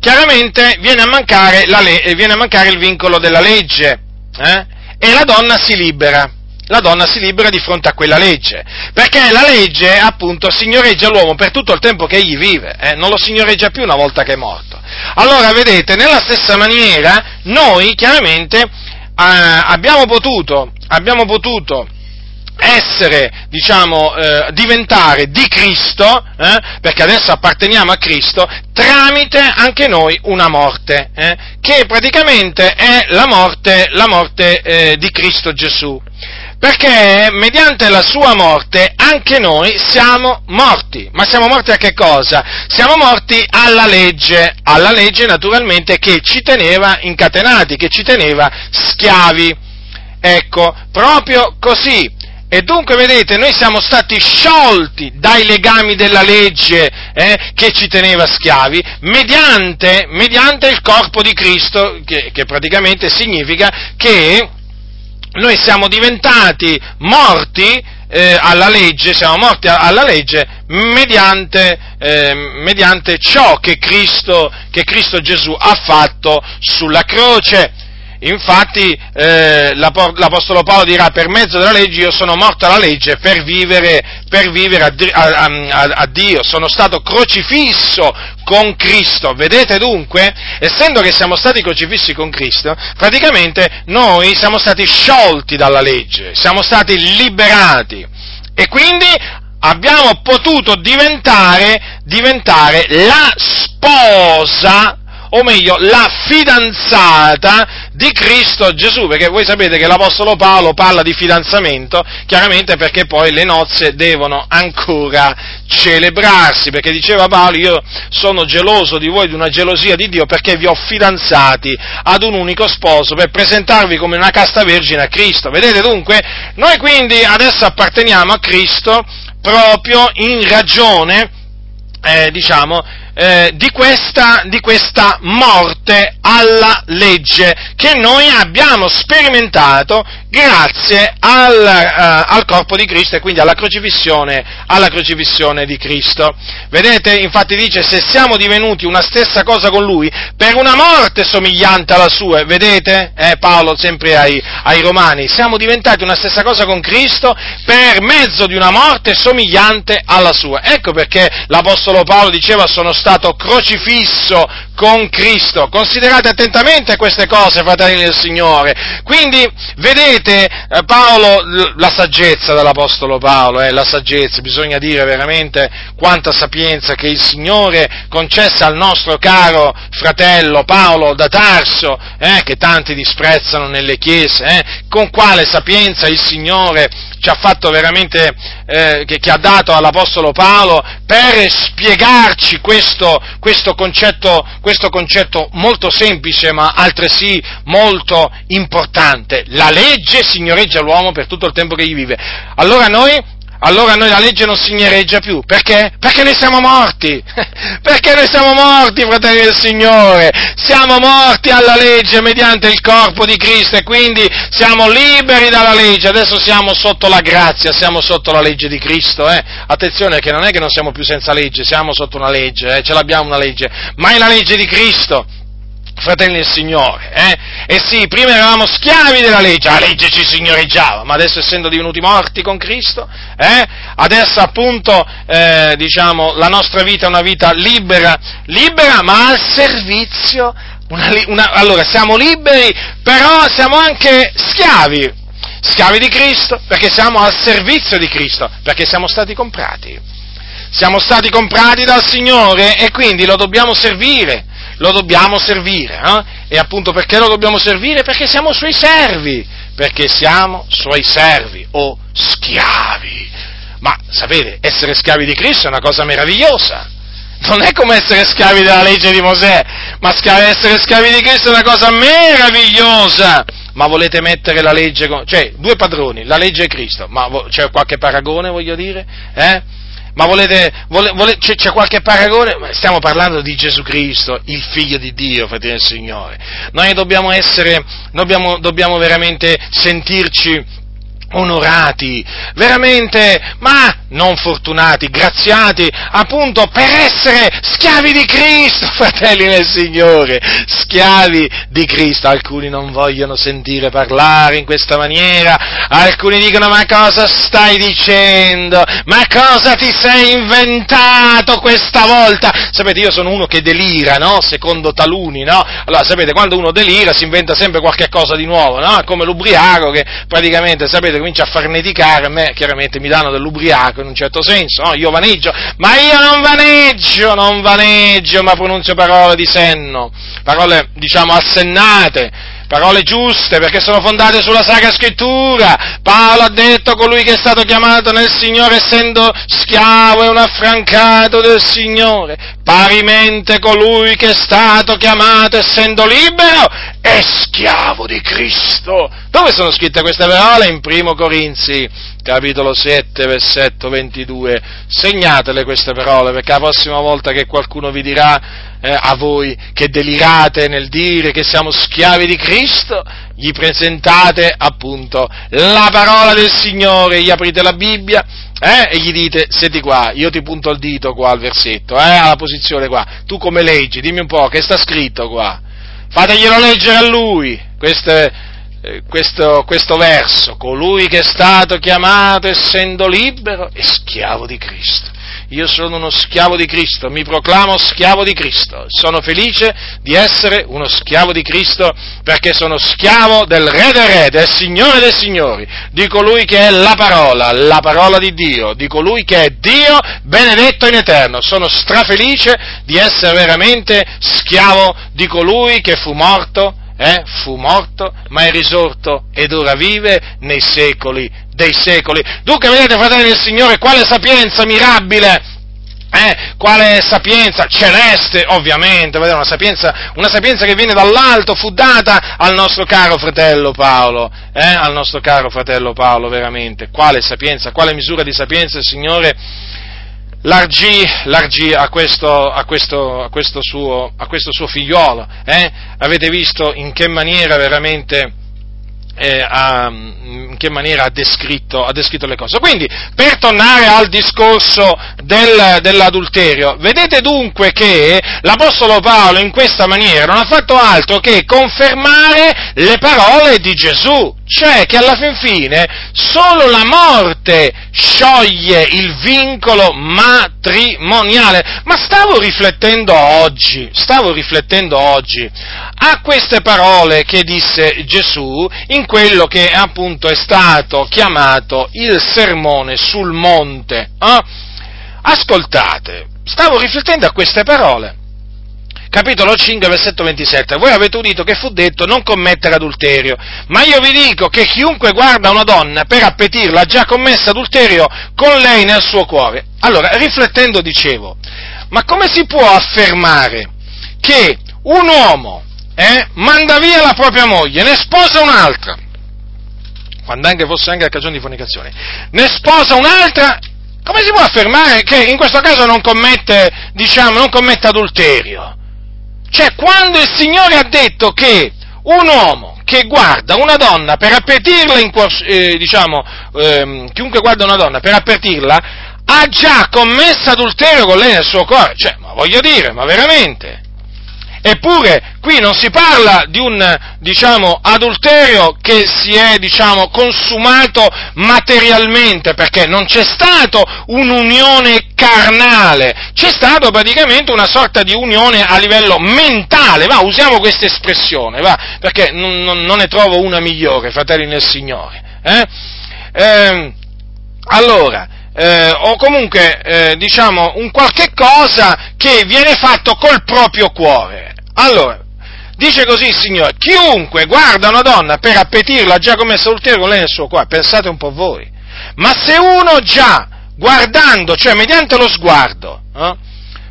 chiaramente viene a mancare, le- viene a mancare il vincolo della legge eh? e la donna si libera. La donna si libera di fronte a quella legge, perché la legge appunto signoreggia l'uomo per tutto il tempo che egli vive, eh? non lo signoreggia più una volta che è morto. Allora, vedete, nella stessa maniera noi chiaramente eh, abbiamo potuto, abbiamo potuto essere, diciamo, eh, diventare di Cristo, eh, perché adesso apparteniamo a Cristo, tramite anche noi una morte, eh, che praticamente è la morte, la morte eh, di Cristo Gesù. Perché mediante la sua morte anche noi siamo morti. Ma siamo morti a che cosa? Siamo morti alla legge, alla legge naturalmente che ci teneva incatenati, che ci teneva schiavi. Ecco, proprio così e dunque, vedete, noi siamo stati sciolti dai legami della legge eh, che ci teneva schiavi mediante, mediante, il corpo di Cristo, che, che praticamente significa che noi siamo diventati morti eh, alla legge, siamo morti alla legge mediante, eh, mediante ciò che Cristo, che Cristo Gesù ha fatto sulla croce. Infatti eh, l'Apostolo Paolo dirà per mezzo della legge io sono morto alla legge per vivere, per vivere a, a, a, a, Dio, sono stato crocifisso con Cristo. Vedete dunque, essendo che siamo stati crocifissi con Cristo, praticamente noi siamo stati sciolti dalla legge, siamo stati liberati. E quindi abbiamo potuto diventare, diventare la sposa o meglio, la fidanzata di Cristo Gesù, perché voi sapete che l'Apostolo Paolo parla di fidanzamento, chiaramente perché poi le nozze devono ancora celebrarsi, perché diceva Paolo, io sono geloso di voi, di una gelosia di Dio, perché vi ho fidanzati ad un unico sposo per presentarvi come una casta vergine a Cristo. Vedete dunque? Noi quindi adesso apparteniamo a Cristo proprio in ragione, eh, diciamo, eh, di, questa, di, questa, morte alla legge che noi abbiamo sperimentato grazie al, uh, al, corpo di Cristo e quindi alla crocifissione, alla crocifissione di Cristo. Vedete, infatti dice, se siamo divenuti una stessa cosa con Lui, per una morte somigliante alla sua, vedete, eh, Paolo sempre ai, ai Romani, siamo diventati una stessa cosa con Cristo per mezzo di una morte somigliante alla sua. Ecco perché l'Apostolo Paolo diceva sono stato crocifisso con Cristo. Considerate attentamente queste cose, fratelli del Signore. Quindi, vedete, eh, Paolo, la saggezza dell'Apostolo Paolo, eh, la saggezza, bisogna dire veramente quanta sapienza che il Signore concesse al nostro caro fratello Paolo da Tarso, eh, che tanti disprezzano nelle chiese, eh, con quale sapienza il Signore ci ha fatto veramente, eh, che, che, ha dato all'Apostolo Paolo per spiegarci questo, questo, concetto, questo concetto molto semplice ma altresì molto importante. La legge signoreggia l'uomo per tutto il tempo che gli vive. Allora noi allora noi la legge non signoreggia più. Perché? Perché noi siamo morti. [laughs] Perché noi siamo morti, fratelli del Signore. Siamo morti alla legge mediante il corpo di Cristo e quindi siamo liberi dalla legge. Adesso siamo sotto la grazia, siamo sotto la legge di Cristo. Eh? Attenzione che non è che non siamo più senza legge, siamo sotto una legge, eh? ce l'abbiamo una legge, ma è la legge di Cristo fratelli del Signore, eh? E sì, prima eravamo schiavi della legge, la legge ci signoreggiava, ma adesso essendo divenuti morti con Cristo, eh? Adesso appunto, eh, diciamo, la nostra vita è una vita libera, libera ma al servizio, una, una, allora siamo liberi, però siamo anche schiavi, schiavi di Cristo, perché siamo al servizio di Cristo, perché siamo stati comprati. Siamo stati comprati dal Signore e quindi lo dobbiamo servire lo dobbiamo servire. Eh? E appunto perché lo dobbiamo servire? Perché siamo suoi servi, perché siamo suoi servi o schiavi. Ma sapete, essere schiavi di Cristo è una cosa meravigliosa. Non è come essere schiavi della legge di Mosè, ma essere schiavi di Cristo è una cosa meravigliosa. Ma volete mettere la legge con... cioè, due padroni, la legge e Cristo, ma c'è qualche paragone, voglio dire? Eh? Ma volete, vole, vole, c'è, c'è, qualche paragone? Stiamo parlando di Gesù Cristo, il figlio di Dio, fratelli del Signore. Noi dobbiamo essere, dobbiamo, dobbiamo veramente sentirci onorati, veramente, ma non fortunati, graziati, appunto per essere schiavi di Cristo, [laughs] fratelli nel Signore, schiavi di Cristo. Alcuni non vogliono sentire parlare in questa maniera, alcuni dicono ma cosa stai dicendo? Ma cosa ti sei inventato questa volta? Sapete, io sono uno che delira, no? Secondo taluni, no? Allora, sapete, quando uno delira si inventa sempre qualche cosa di nuovo, no? Come l'ubriaco che praticamente, sapete, comincia a farneticare, a me chiaramente mi danno dell'ubriaco in un certo senso, no? io vaneggio, ma io non vaneggio, non vaneggio, ma pronunzio parole di senno, parole diciamo assennate, parole giuste perché sono fondate sulla Sacra Scrittura. Paolo ha detto colui che è stato chiamato nel Signore essendo schiavo e un affrancato del Signore, parimente colui che è stato chiamato essendo libero è schiavo di Cristo. Dove sono scritte queste parole? In primo Corinzi, capitolo 7, versetto 22. Segnatele queste parole perché la prossima volta che qualcuno vi dirà eh, a voi che delirate nel dire che siamo schiavi di Cristo, gli presentate appunto la parola del Signore, gli aprite la Bibbia eh, e gli dite, senti qua, io ti punto il dito qua al versetto, eh, alla posizione qua, tu come leggi, dimmi un po' che sta scritto qua, fateglielo leggere a lui, queste, eh, questo, questo verso, colui che è stato chiamato essendo libero è schiavo di Cristo io sono uno schiavo di Cristo, mi proclamo schiavo di Cristo, sono felice di essere uno schiavo di Cristo perché sono schiavo del Re dei Re, del Signore dei Signori, di colui che è la parola, la parola di Dio, di colui che è Dio benedetto in eterno. Sono strafelice di essere veramente schiavo di colui che fu morto eh, fu morto, ma è risorto ed ora vive nei secoli dei secoli. Dunque, vedete, fratelli del Signore, quale sapienza mirabile! Eh, quale sapienza celeste, ovviamente, una sapienza, una sapienza che viene dall'alto, fu data al nostro caro fratello Paolo, eh, al nostro caro fratello Paolo, veramente. Quale sapienza, quale misura di sapienza il Signore largì, largì a, questo, a, questo, a, questo suo, a, questo, suo, figliuolo. Eh? Avete visto in che maniera veramente eh, ha, in che maniera ha descritto, ha descritto, le cose. Quindi, per tornare al discorso del, dell'adulterio, vedete dunque che l'Apostolo Paolo in questa maniera non ha fatto altro che confermare le parole di Gesù, cioè che alla fin fine solo la morte scioglie il vincolo matrimoniale. Ma stavo riflettendo oggi, stavo riflettendo oggi a queste parole che disse Gesù in quello che appunto è stato chiamato il sermone sul monte. Eh? Ascoltate, stavo riflettendo a queste parole capitolo 5, versetto 27. Voi avete udito che fu detto non commettere adulterio, ma io vi dico che chiunque guarda una donna per appetirla ha già commesso adulterio con lei nel suo cuore. Allora, riflettendo dicevo, ma come si può affermare che un uomo eh, manda via la propria moglie, ne sposa un'altra, quando anche fosse anche a cagione di fornicazione, ne sposa un'altra, come si può affermare che in questo caso non commette, diciamo, non commette adulterio? Cioè, quando il Signore ha detto che un uomo che guarda una donna per appetirla, in, eh, diciamo, eh, chiunque guarda una donna per appetirla, ha già commesso adulterio con lei nel suo cuore. Cioè, ma voglio dire, ma veramente? Eppure qui non si parla di un, diciamo, adulterio che si è, diciamo, consumato materialmente, perché non c'è stato un'unione carnale, c'è stato praticamente una sorta di unione a livello mentale, va, usiamo questa espressione, va, perché non, non, non, ne trovo una migliore, fratelli nel Signore. Eh? Eh, allora, eh, o comunque eh, diciamo un qualche cosa che viene fatto col proprio cuore. Allora, dice così il Signore, chiunque guarda una donna per appetirla ha già commesso adulterio con lei nel suo cuore, pensate un po' voi. Ma se uno già guardando, cioè mediante lo sguardo, eh,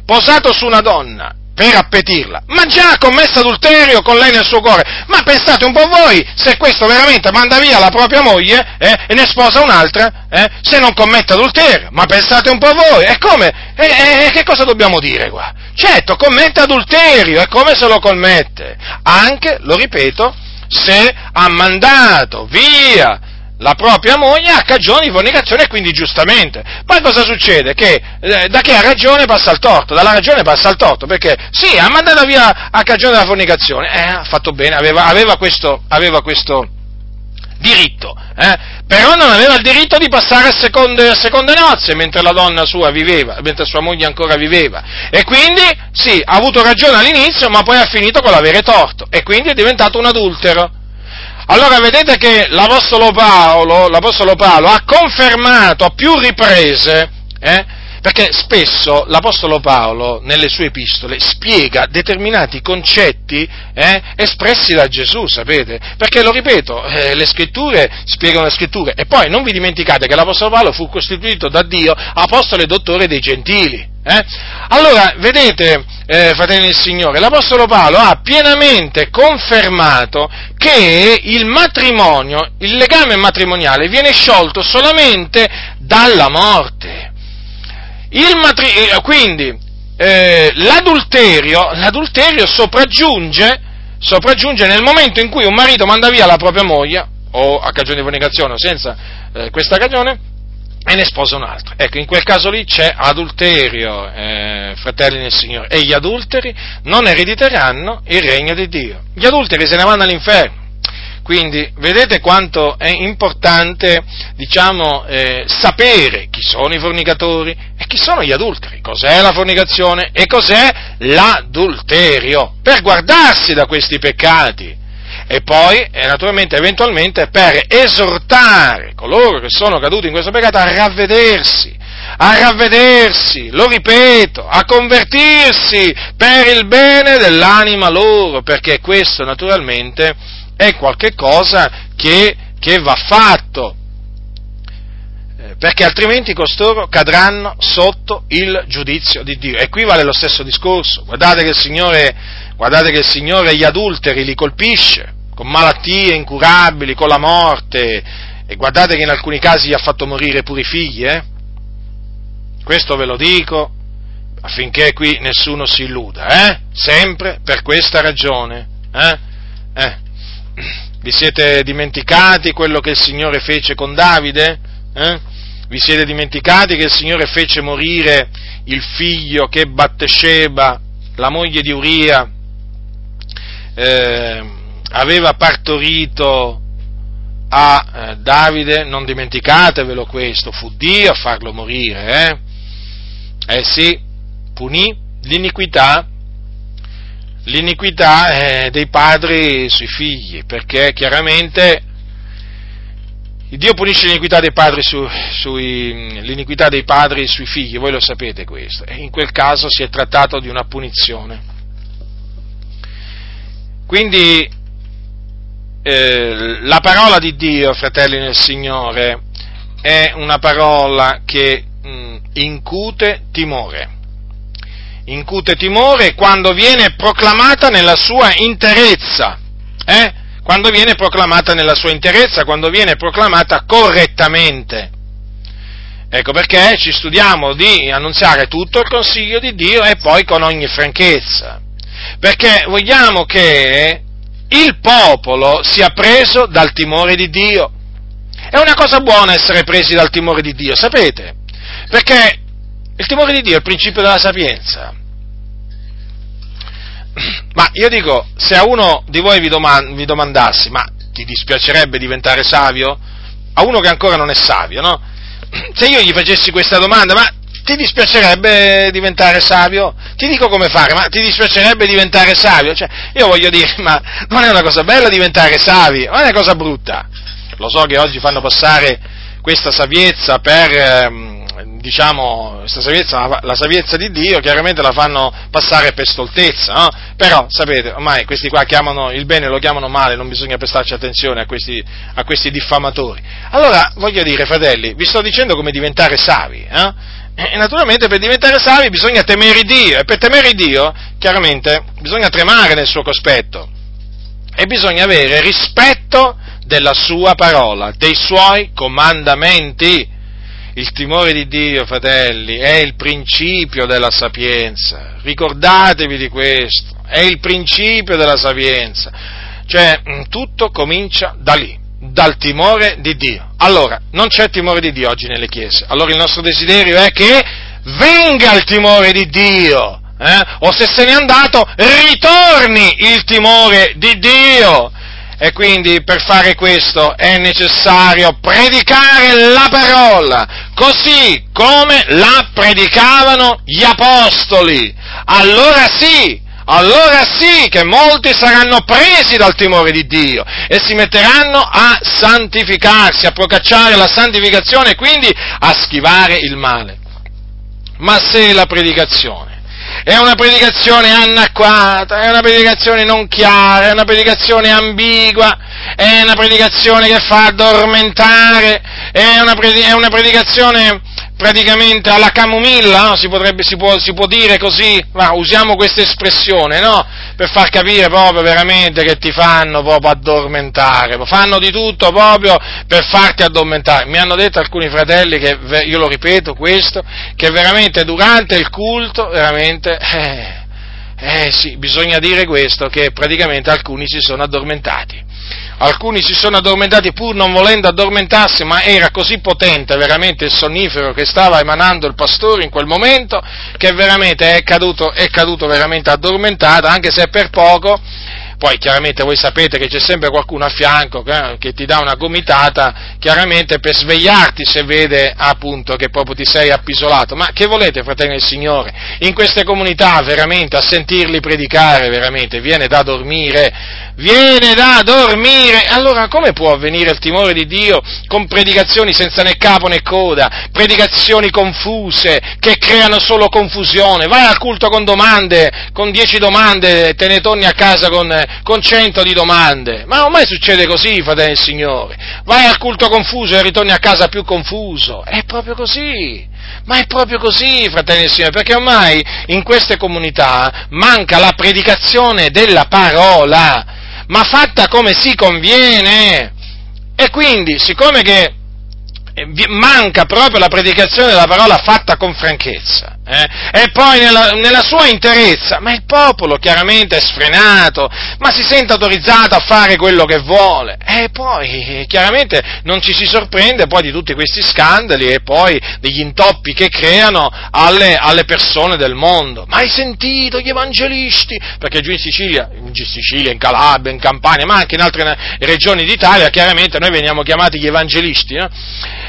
posato su una donna, per appetirla, ma già ha commesso adulterio con lei nel suo cuore. Ma pensate un po' voi se questo veramente manda via la propria moglie eh, e ne sposa un'altra, eh, se non commette adulterio. Ma pensate un po' voi, e come? E, e, che cosa dobbiamo dire qua? Certo, commette adulterio, e come se lo commette? Anche, lo ripeto, se ha mandato via la propria moglie a cagione di fornicazione e quindi giustamente. Poi cosa succede? Che eh, da che ha ragione passa al torto, dalla ragione passa al torto, perché sì, ha mandato via a cagione della fornicazione, eh, ha fatto bene, aveva, aveva, questo, aveva questo, diritto, eh? però non aveva il diritto di passare a seconde, a seconde nozze mentre la donna sua viveva, mentre sua moglie ancora viveva. E quindi, sì, ha avuto ragione all'inizio, ma poi ha finito con l'avere torto, e quindi è diventato un adultero. Allora vedete che l'Apostolo Paolo, l'Apostolo Paolo ha confermato a più riprese, eh, perché spesso l'Apostolo Paolo nelle sue epistole spiega determinati concetti eh, espressi da Gesù, sapete? Perché lo ripeto, eh, le scritture spiegano le scritture e poi non vi dimenticate che l'Apostolo Paolo fu costituito da Dio apostolo e dottore dei gentili. Eh? Allora, vedete, eh, fratelli del Signore, l'Apostolo Paolo ha pienamente confermato che il matrimonio, il legame matrimoniale viene sciolto solamente dalla morte. Matri- eh, quindi, eh, l'adulterio, l'adulterio sopraggiunge, sopraggiunge nel momento in cui un marito manda via la propria moglie, o a cagione di fornicazione o senza eh, questa cagione, e ne sposa un altro. Ecco, in quel caso lì c'è adulterio, eh, fratelli nel Signore, e gli adulteri non erediteranno il regno di Dio. Gli adulteri se ne vanno all'inferno. Quindi vedete quanto è importante, diciamo, eh, sapere chi sono i fornicatori e chi sono gli adulteri, cos'è la fornicazione e cos'è l'adulterio, per guardarsi da questi peccati e poi, eh, naturalmente, eventualmente, per esortare coloro che sono caduti in questo peccato a ravvedersi, a ravvedersi, lo ripeto, a convertirsi per il bene dell'anima loro, perché questo naturalmente è qualcosa che, che va fatto, eh, perché altrimenti costoro cadranno sotto il giudizio di Dio. E qui vale lo stesso discorso. Guardate che il Signore, guardate che il Signore gli adulteri li colpisce, con malattie incurabili, con la morte, e guardate che in alcuni casi gli ha fatto morire pure i figli, eh? Questo ve lo dico affinché qui nessuno si illuda, eh? Sempre per questa ragione, eh? Eh. Vi siete dimenticati quello che il Signore fece con Davide? Eh? Vi siete dimenticati che il Signore fece morire il figlio che Battesheba, la moglie di Uria, eh, aveva partorito a eh, Davide, non dimenticatevelo questo, fu Dio a farlo morire, eh? Eh sì, punì l'iniquità, l'iniquità eh, dei padri sui figli, perché chiaramente Dio punisce l'iniquità dei padri su, sui, l'iniquità dei padri sui figli, voi lo sapete questo, e in quel caso si è trattato di una punizione. Quindi eh, la parola di Dio, fratelli nel Signore, è una parola che mh, mm, incute timore. Incute timore quando viene proclamata nella sua interezza. Eh? Quando viene proclamata nella sua interezza, quando viene proclamata correttamente. Ecco perché ci studiamo di annunziare tutto il consiglio di Dio e poi con ogni franchezza. Perché vogliamo che il popolo sia preso dal timore di Dio. È una cosa buona essere presi dal timore di Dio, sapete? Perché il timore di Dio è il principio della sapienza. Ma io dico, se a uno di voi vi, domand- vi domandassi, ma ti dispiacerebbe diventare savio? A uno che ancora non è savio, no? Se io gli facessi questa domanda, ma ti dispiacerebbe diventare savio? Ti dico come fare, ma ti dispiacerebbe diventare savio? Cioè, io voglio dire, ma non è una cosa bella diventare savi, ma è una cosa brutta. Lo so che oggi fanno passare questa saviezza per, ehm, diciamo, questa saviezza, la saviezza di Dio, chiaramente la fanno passare per stoltezza, no? Però, sapete, ormai questi qua chiamano il bene lo chiamano male, non bisogna prestarci attenzione a questi, a questi diffamatori. Allora, voglio dire, fratelli, vi sto dicendo come diventare savi, eh? E naturalmente per diventare savi bisogna temere Dio e per temere Dio chiaramente bisogna tremare nel suo cospetto e bisogna avere rispetto della sua parola, dei suoi comandamenti. Il timore di Dio, fratelli, è il principio della sapienza. Ricordatevi di questo, è il principio della sapienza. Cioè, tutto comincia da lì dal timore di Dio. Allora, non c'è timore di Dio oggi nelle chiese. Allora il nostro desiderio è che venga il timore di Dio. Eh? O se se n'è andato, ritorni il timore di Dio. E quindi per fare questo è necessario predicare la parola, così come la predicavano gli apostoli. Allora sì, allora sì che molti saranno presi dal timore di Dio e si metteranno a santificarsi, a procacciare la santificazione e quindi a schivare il male. Ma se la predicazione è una predicazione anacquata, è una predicazione non chiara, è una predicazione ambigua, è una predicazione che fa addormentare, è una, predicazione praticamente alla camomilla, no? si, potrebbe, si, può, si, può, dire così, ma usiamo questa espressione, no? per far capire proprio veramente che ti fanno proprio addormentare, fanno di tutto proprio per farti addormentare. Mi hanno detto alcuni fratelli che, io lo ripeto questo, che veramente durante il culto, veramente, eh, eh sì, bisogna dire questo, che praticamente alcuni si sono addormentati alcuni si sono addormentati pur non volendo addormentarsi, ma era così potente veramente il sonnifero che stava emanando il pastore in quel momento, che veramente è caduto, è caduto veramente addormentato, anche se per poco, poi chiaramente voi sapete che c'è sempre qualcuno a fianco eh, che ti dà una gomitata, chiaramente per svegliarti se vede appunto che proprio ti sei appisolato. Ma che volete, fratelli del Signore? In queste comunità veramente a sentirli predicare veramente viene da dormire, viene da dormire. Allora come può avvenire il timore di Dio con predicazioni senza né capo né coda, predicazioni confuse che creano solo confusione? Vai al culto con domande, con dieci domande, te ne torni a casa con con cento di domande. Ma ormai succede così, fratello del Signore. Vai al culto confuso e ritorni a casa più confuso. È proprio così. Ma è proprio così, fratelli del Signore, perché ormai in queste comunità manca la predicazione della parola, ma fatta come si conviene. E quindi, siccome che manca proprio la predicazione della parola fatta con franchezza, eh? e poi nella, nella, sua interezza, ma il popolo chiaramente è sfrenato, ma si sente autorizzato a fare quello che vuole, e poi chiaramente non ci si sorprende poi di tutti questi scandali e poi degli intoppi che creano alle, alle persone del mondo. Ma hai sentito gli evangelisti? Perché giù in Sicilia, in Sicilia, in Calabria, in Campania, ma anche in altre regioni d'Italia, chiaramente noi veniamo chiamati gli evangelisti, no?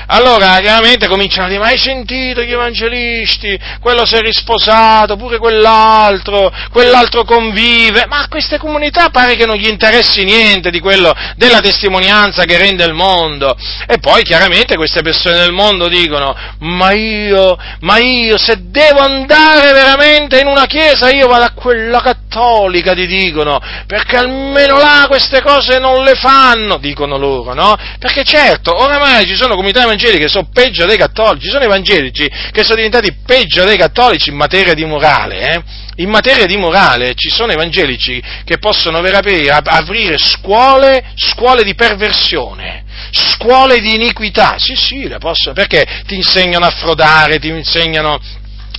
Allora, chiaramente cominciano a dire, ma hai sentito gli evangelisti? Quello si è risposato, pure quell'altro, quell'altro convive, ma a queste comunità pare che non gli interessi niente di quello, della testimonianza che rende il mondo. E poi chiaramente queste persone del mondo dicono, ma io, ma io se devo andare veramente in una chiesa, io vado a quella cattolica, ti dicono, perché almeno là queste cose non le fanno, dicono loro, no? Perché certo, oramai ci sono comunità evangeliche che sono peggio dei cattolici, ci sono evangelici che sono diventati peggio dei cattolici in materia di morale, eh? In materia di morale ci sono evangelici che possono veramente aprire scuole, scuole di perversione, scuole di iniquità, sì sì, le possono, perché ti insegnano a frodare, ti insegnano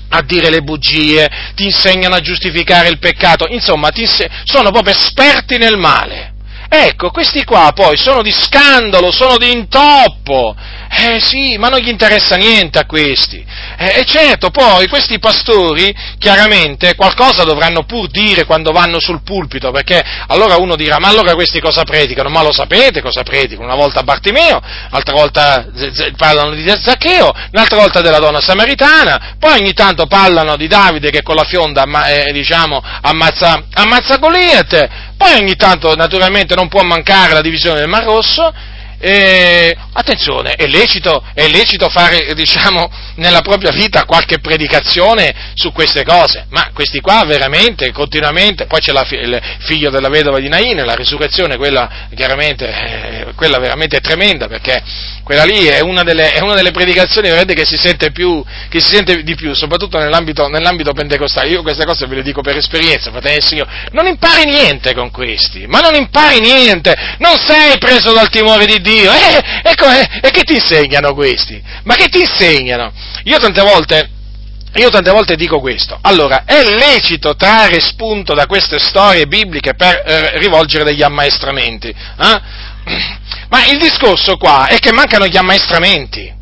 a dire le bugie, ti insegnano a giustificare il peccato, insomma, inseg- sono proprio esperti nel male. Ecco, questi qua poi sono di scandalo, sono di intoppo. Eh sì, ma non gli interessa niente a questi. Eh, e certo, poi questi pastori chiaramente qualcosa dovranno pur dire quando vanno sul pulpito, perché allora uno dirà, ma allora questi cosa predicano? Ma lo sapete cosa predicano? Una volta Bartimeo, l'altra volta parlano di Zaccheo, un'altra volta della donna samaritana, poi ogni tanto parlano di Davide che con la fionda eh, diciamo, ammazza, ammazza Goliath, poi ogni tanto naturalmente non può mancare la divisione del Mar Rosso, e, attenzione, è lecito, è lecito, fare, diciamo, nella propria vita qualche predicazione su queste cose, ma questi qua veramente, continuamente, poi c'è la, il figlio della vedova di Nain, la risurrezione, quella chiaramente, eh, quella veramente è tremenda, perché quella lì è una delle, è una delle predicazioni che si, sente più, che si sente di più, soprattutto nell'ambito, nell'ambito pentecostale. Io queste cose ve le dico per esperienza, fratelli del Signore. Non impari niente con questi, ma non impari niente, non sei preso dal timore di Dio. Eh, ecco, eh, e che ti insegnano questi? Ma che ti insegnano? Io tante volte io tante volte dico questo. Allora, è lecito trarre spunto da queste storie bibliche per eh, rivolgere degli ammaestramenti. Eh? Ma il discorso qua è che mancano gli ammaestramenti.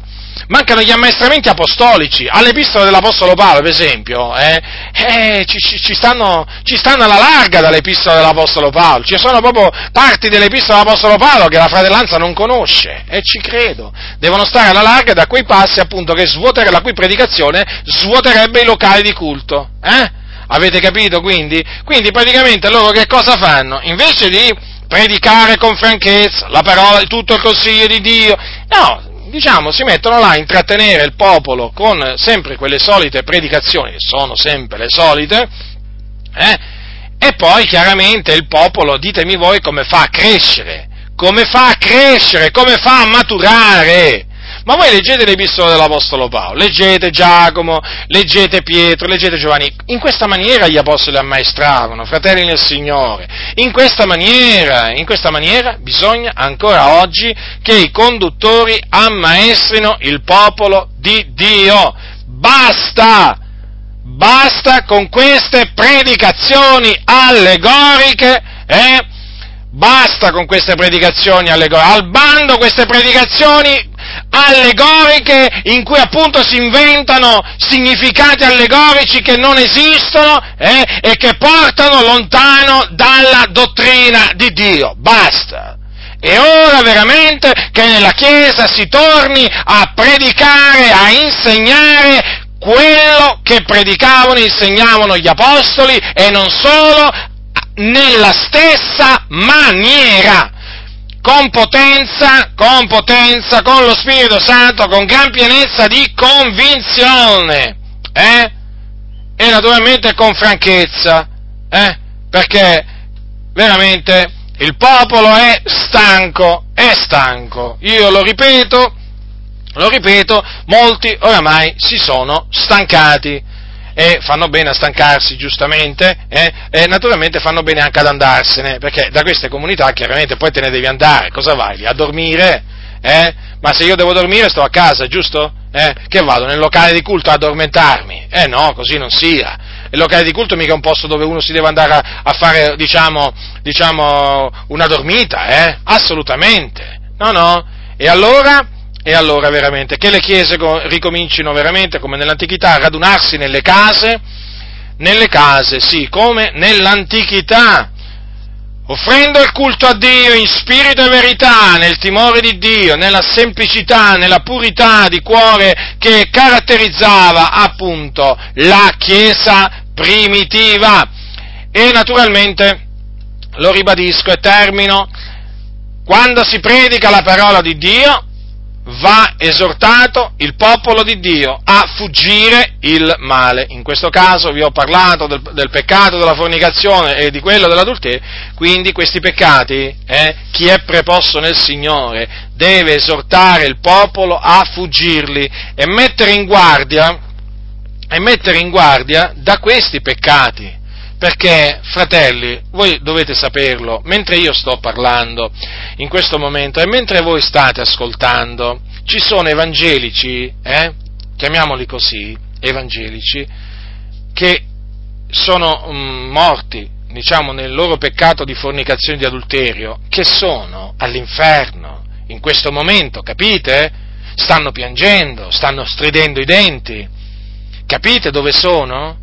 Mancano gli ammaestramenti apostolici. All'epistola dell'Apostolo Paolo, per esempio, eh, eh, ci, ci, stanno, ci, stanno, alla larga dall'epistola dell'Apostolo Paolo. Ci sono proprio parti dell'epistola dell'Apostolo Paolo che la fratellanza non conosce, e ci credo. Devono stare alla larga da quei passi, appunto, svuotere, la cui predicazione svuoterebbe i locali di culto. Eh? Avete capito quindi? Quindi praticamente loro che cosa fanno? Invece di predicare con franchezza la parola di tutto il consiglio di Dio. No, diciamo, si mettono là a intrattenere il popolo con sempre quelle solite predicazioni, che sono sempre le solite, eh? e poi chiaramente il popolo, ditemi voi come fa a crescere, come fa a crescere, come fa a maturare. Ma voi leggete le epistole dell'Apostolo Paolo, leggete Giacomo, leggete Pietro, leggete Giovanni. In questa maniera gli apostoli ammaestravano, fratelli nel Signore. In questa maniera, in questa maniera bisogna ancora oggi che i conduttori ammaestrino il popolo di Dio. Basta! Basta con queste predicazioni allegoriche, eh? Basta con queste predicazioni allegoriche, al bando queste predicazioni allegoriche in cui appunto si inventano significati allegorici che non esistono eh, e che portano lontano dalla dottrina di Dio. Basta. È ora veramente che nella Chiesa si torni a predicare, a insegnare quello che predicavano e insegnavano gli apostoli e non solo nella stessa maniera, con potenza, con potenza, con lo Spirito Santo, con gran pienezza di convinzione, eh? E naturalmente con franchezza, eh? Perché veramente il popolo è stanco, è stanco. Io lo ripeto, lo ripeto, molti oramai si sono stancati e fanno bene a stancarsi giustamente eh, e naturalmente fanno bene anche ad andarsene, perché da queste comunità chiaramente poi te ne devi andare, cosa vai lì? A dormire? Eh? Ma se io devo dormire sto a casa, giusto? Eh? Che vado nel locale di culto a addormentarmi? Eh no, così non sia. Il locale di culto mica è un posto dove uno si deve andare a, a fare, diciamo, diciamo, una dormita, eh? Assolutamente. No, no. E allora? E allora veramente che le chiese ricomincino veramente come nell'antichità a radunarsi nelle case, nelle case, sì, come nell'antichità, offrendo il culto a Dio in spirito e verità, nel timore di Dio, nella semplicità, nella purità di cuore che caratterizzava appunto la Chiesa primitiva. E naturalmente, lo ribadisco e termino, quando si predica la parola di Dio, va esortato il popolo di Dio a fuggire il male. In questo caso vi ho parlato del, del peccato della fornicazione e di quello dell'adulterio, quindi questi peccati, eh, chi è preposto nel Signore deve esortare il popolo a fuggirli e mettere in guardia, e mettere in guardia da questi peccati. Perché, fratelli, voi dovete saperlo, mentre io sto parlando in questo momento e mentre voi state ascoltando, ci sono evangelici, eh, chiamiamoli così, evangelici, che sono um, morti, diciamo, nel loro peccato di fornicazione e di adulterio, che sono all'inferno in questo momento, capite? Stanno piangendo, stanno stridendo i denti. Capite dove sono?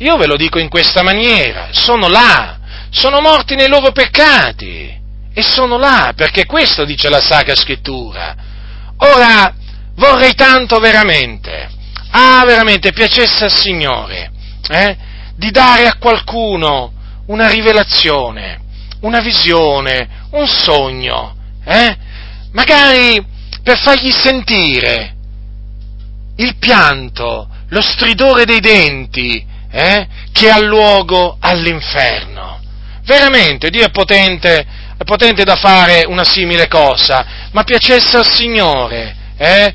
Io ve lo dico in questa maniera, sono là, sono morti nei loro peccati. E sono là perché questo dice la Sacra Scrittura. Ora vorrei tanto veramente, ah veramente piacesse al Signore, eh, di dare a qualcuno una rivelazione, una visione, un sogno, eh, magari per fargli sentire il pianto, lo stridore dei denti, eh, che ha luogo all'inferno. Veramente Dio è potente, è potente da fare una simile cosa, ma piacesse al Signore, eh?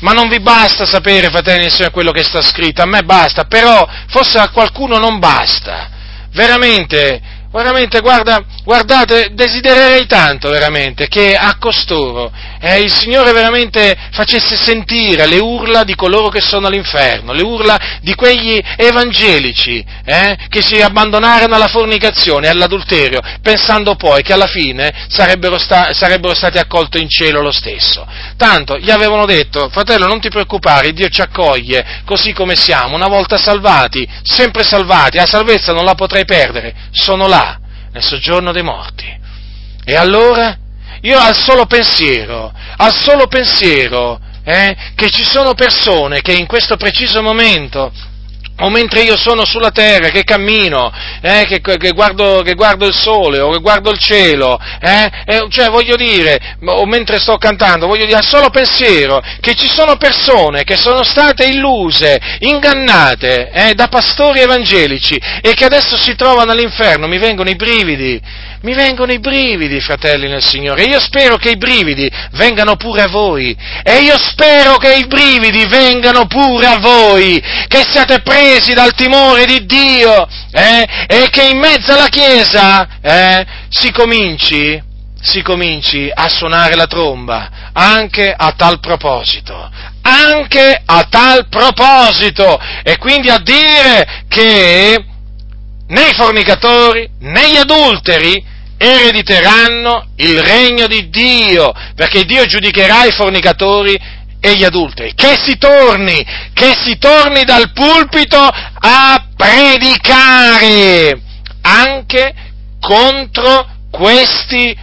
Ma non vi basta sapere, fratelli e sorelle, quello che sta scritto, a me basta, però forse a qualcuno non basta. Veramente veramente, guarda, guardate, desidererei tanto veramente che a costoro eh, il Signore veramente facesse sentire le urla di coloro che sono all'inferno, le urla di quegli evangelici eh, che si abbandonarono alla fornicazione all'adulterio, pensando poi che alla fine sarebbero, sta, sarebbero stati accolti in cielo lo stesso. Tanto gli avevano detto, fratello, non ti preoccupare, Dio ci accoglie così come siamo, una volta salvati, sempre salvati, la salvezza non la potrai perdere, sono là nel soggiorno dei morti. E allora io al solo pensiero, al solo pensiero eh, che ci sono persone che in questo preciso momento o mentre io sono sulla terra, che cammino, eh, che, che, guardo, che, guardo, il sole o che guardo il cielo, eh, eh, cioè voglio dire, o mentre sto cantando, voglio dire, al solo pensiero che ci sono persone che sono state illuse, ingannate eh, da pastori evangelici e che adesso si trovano all'inferno, mi vengono i brividi, mi vengono i brividi, fratelli nel Signore, e io spero che i brividi vengano pure a voi, e io spero che i brividi vengano pure a voi, che siate presi dal timore di Dio, eh, e che in mezzo alla Chiesa eh, si cominci, si cominci a suonare la tromba, anche a tal proposito, anche a tal proposito, e quindi a dire che né i fornicatori, né gli adulteri, erediteranno il regno di Dio, perché Dio giudicherà i fornicatori e gli adulteri. Che si torni, che si torni dal pulpito a predicare anche contro questi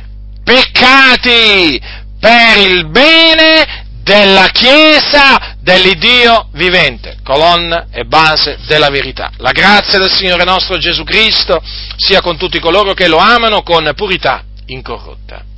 peccati per il bene della Chiesa dell'Iddio vivente, colonna e base della verità. La grazia del Signore nostro Gesù Cristo sia con tutti coloro che lo amano con purità incorrotta.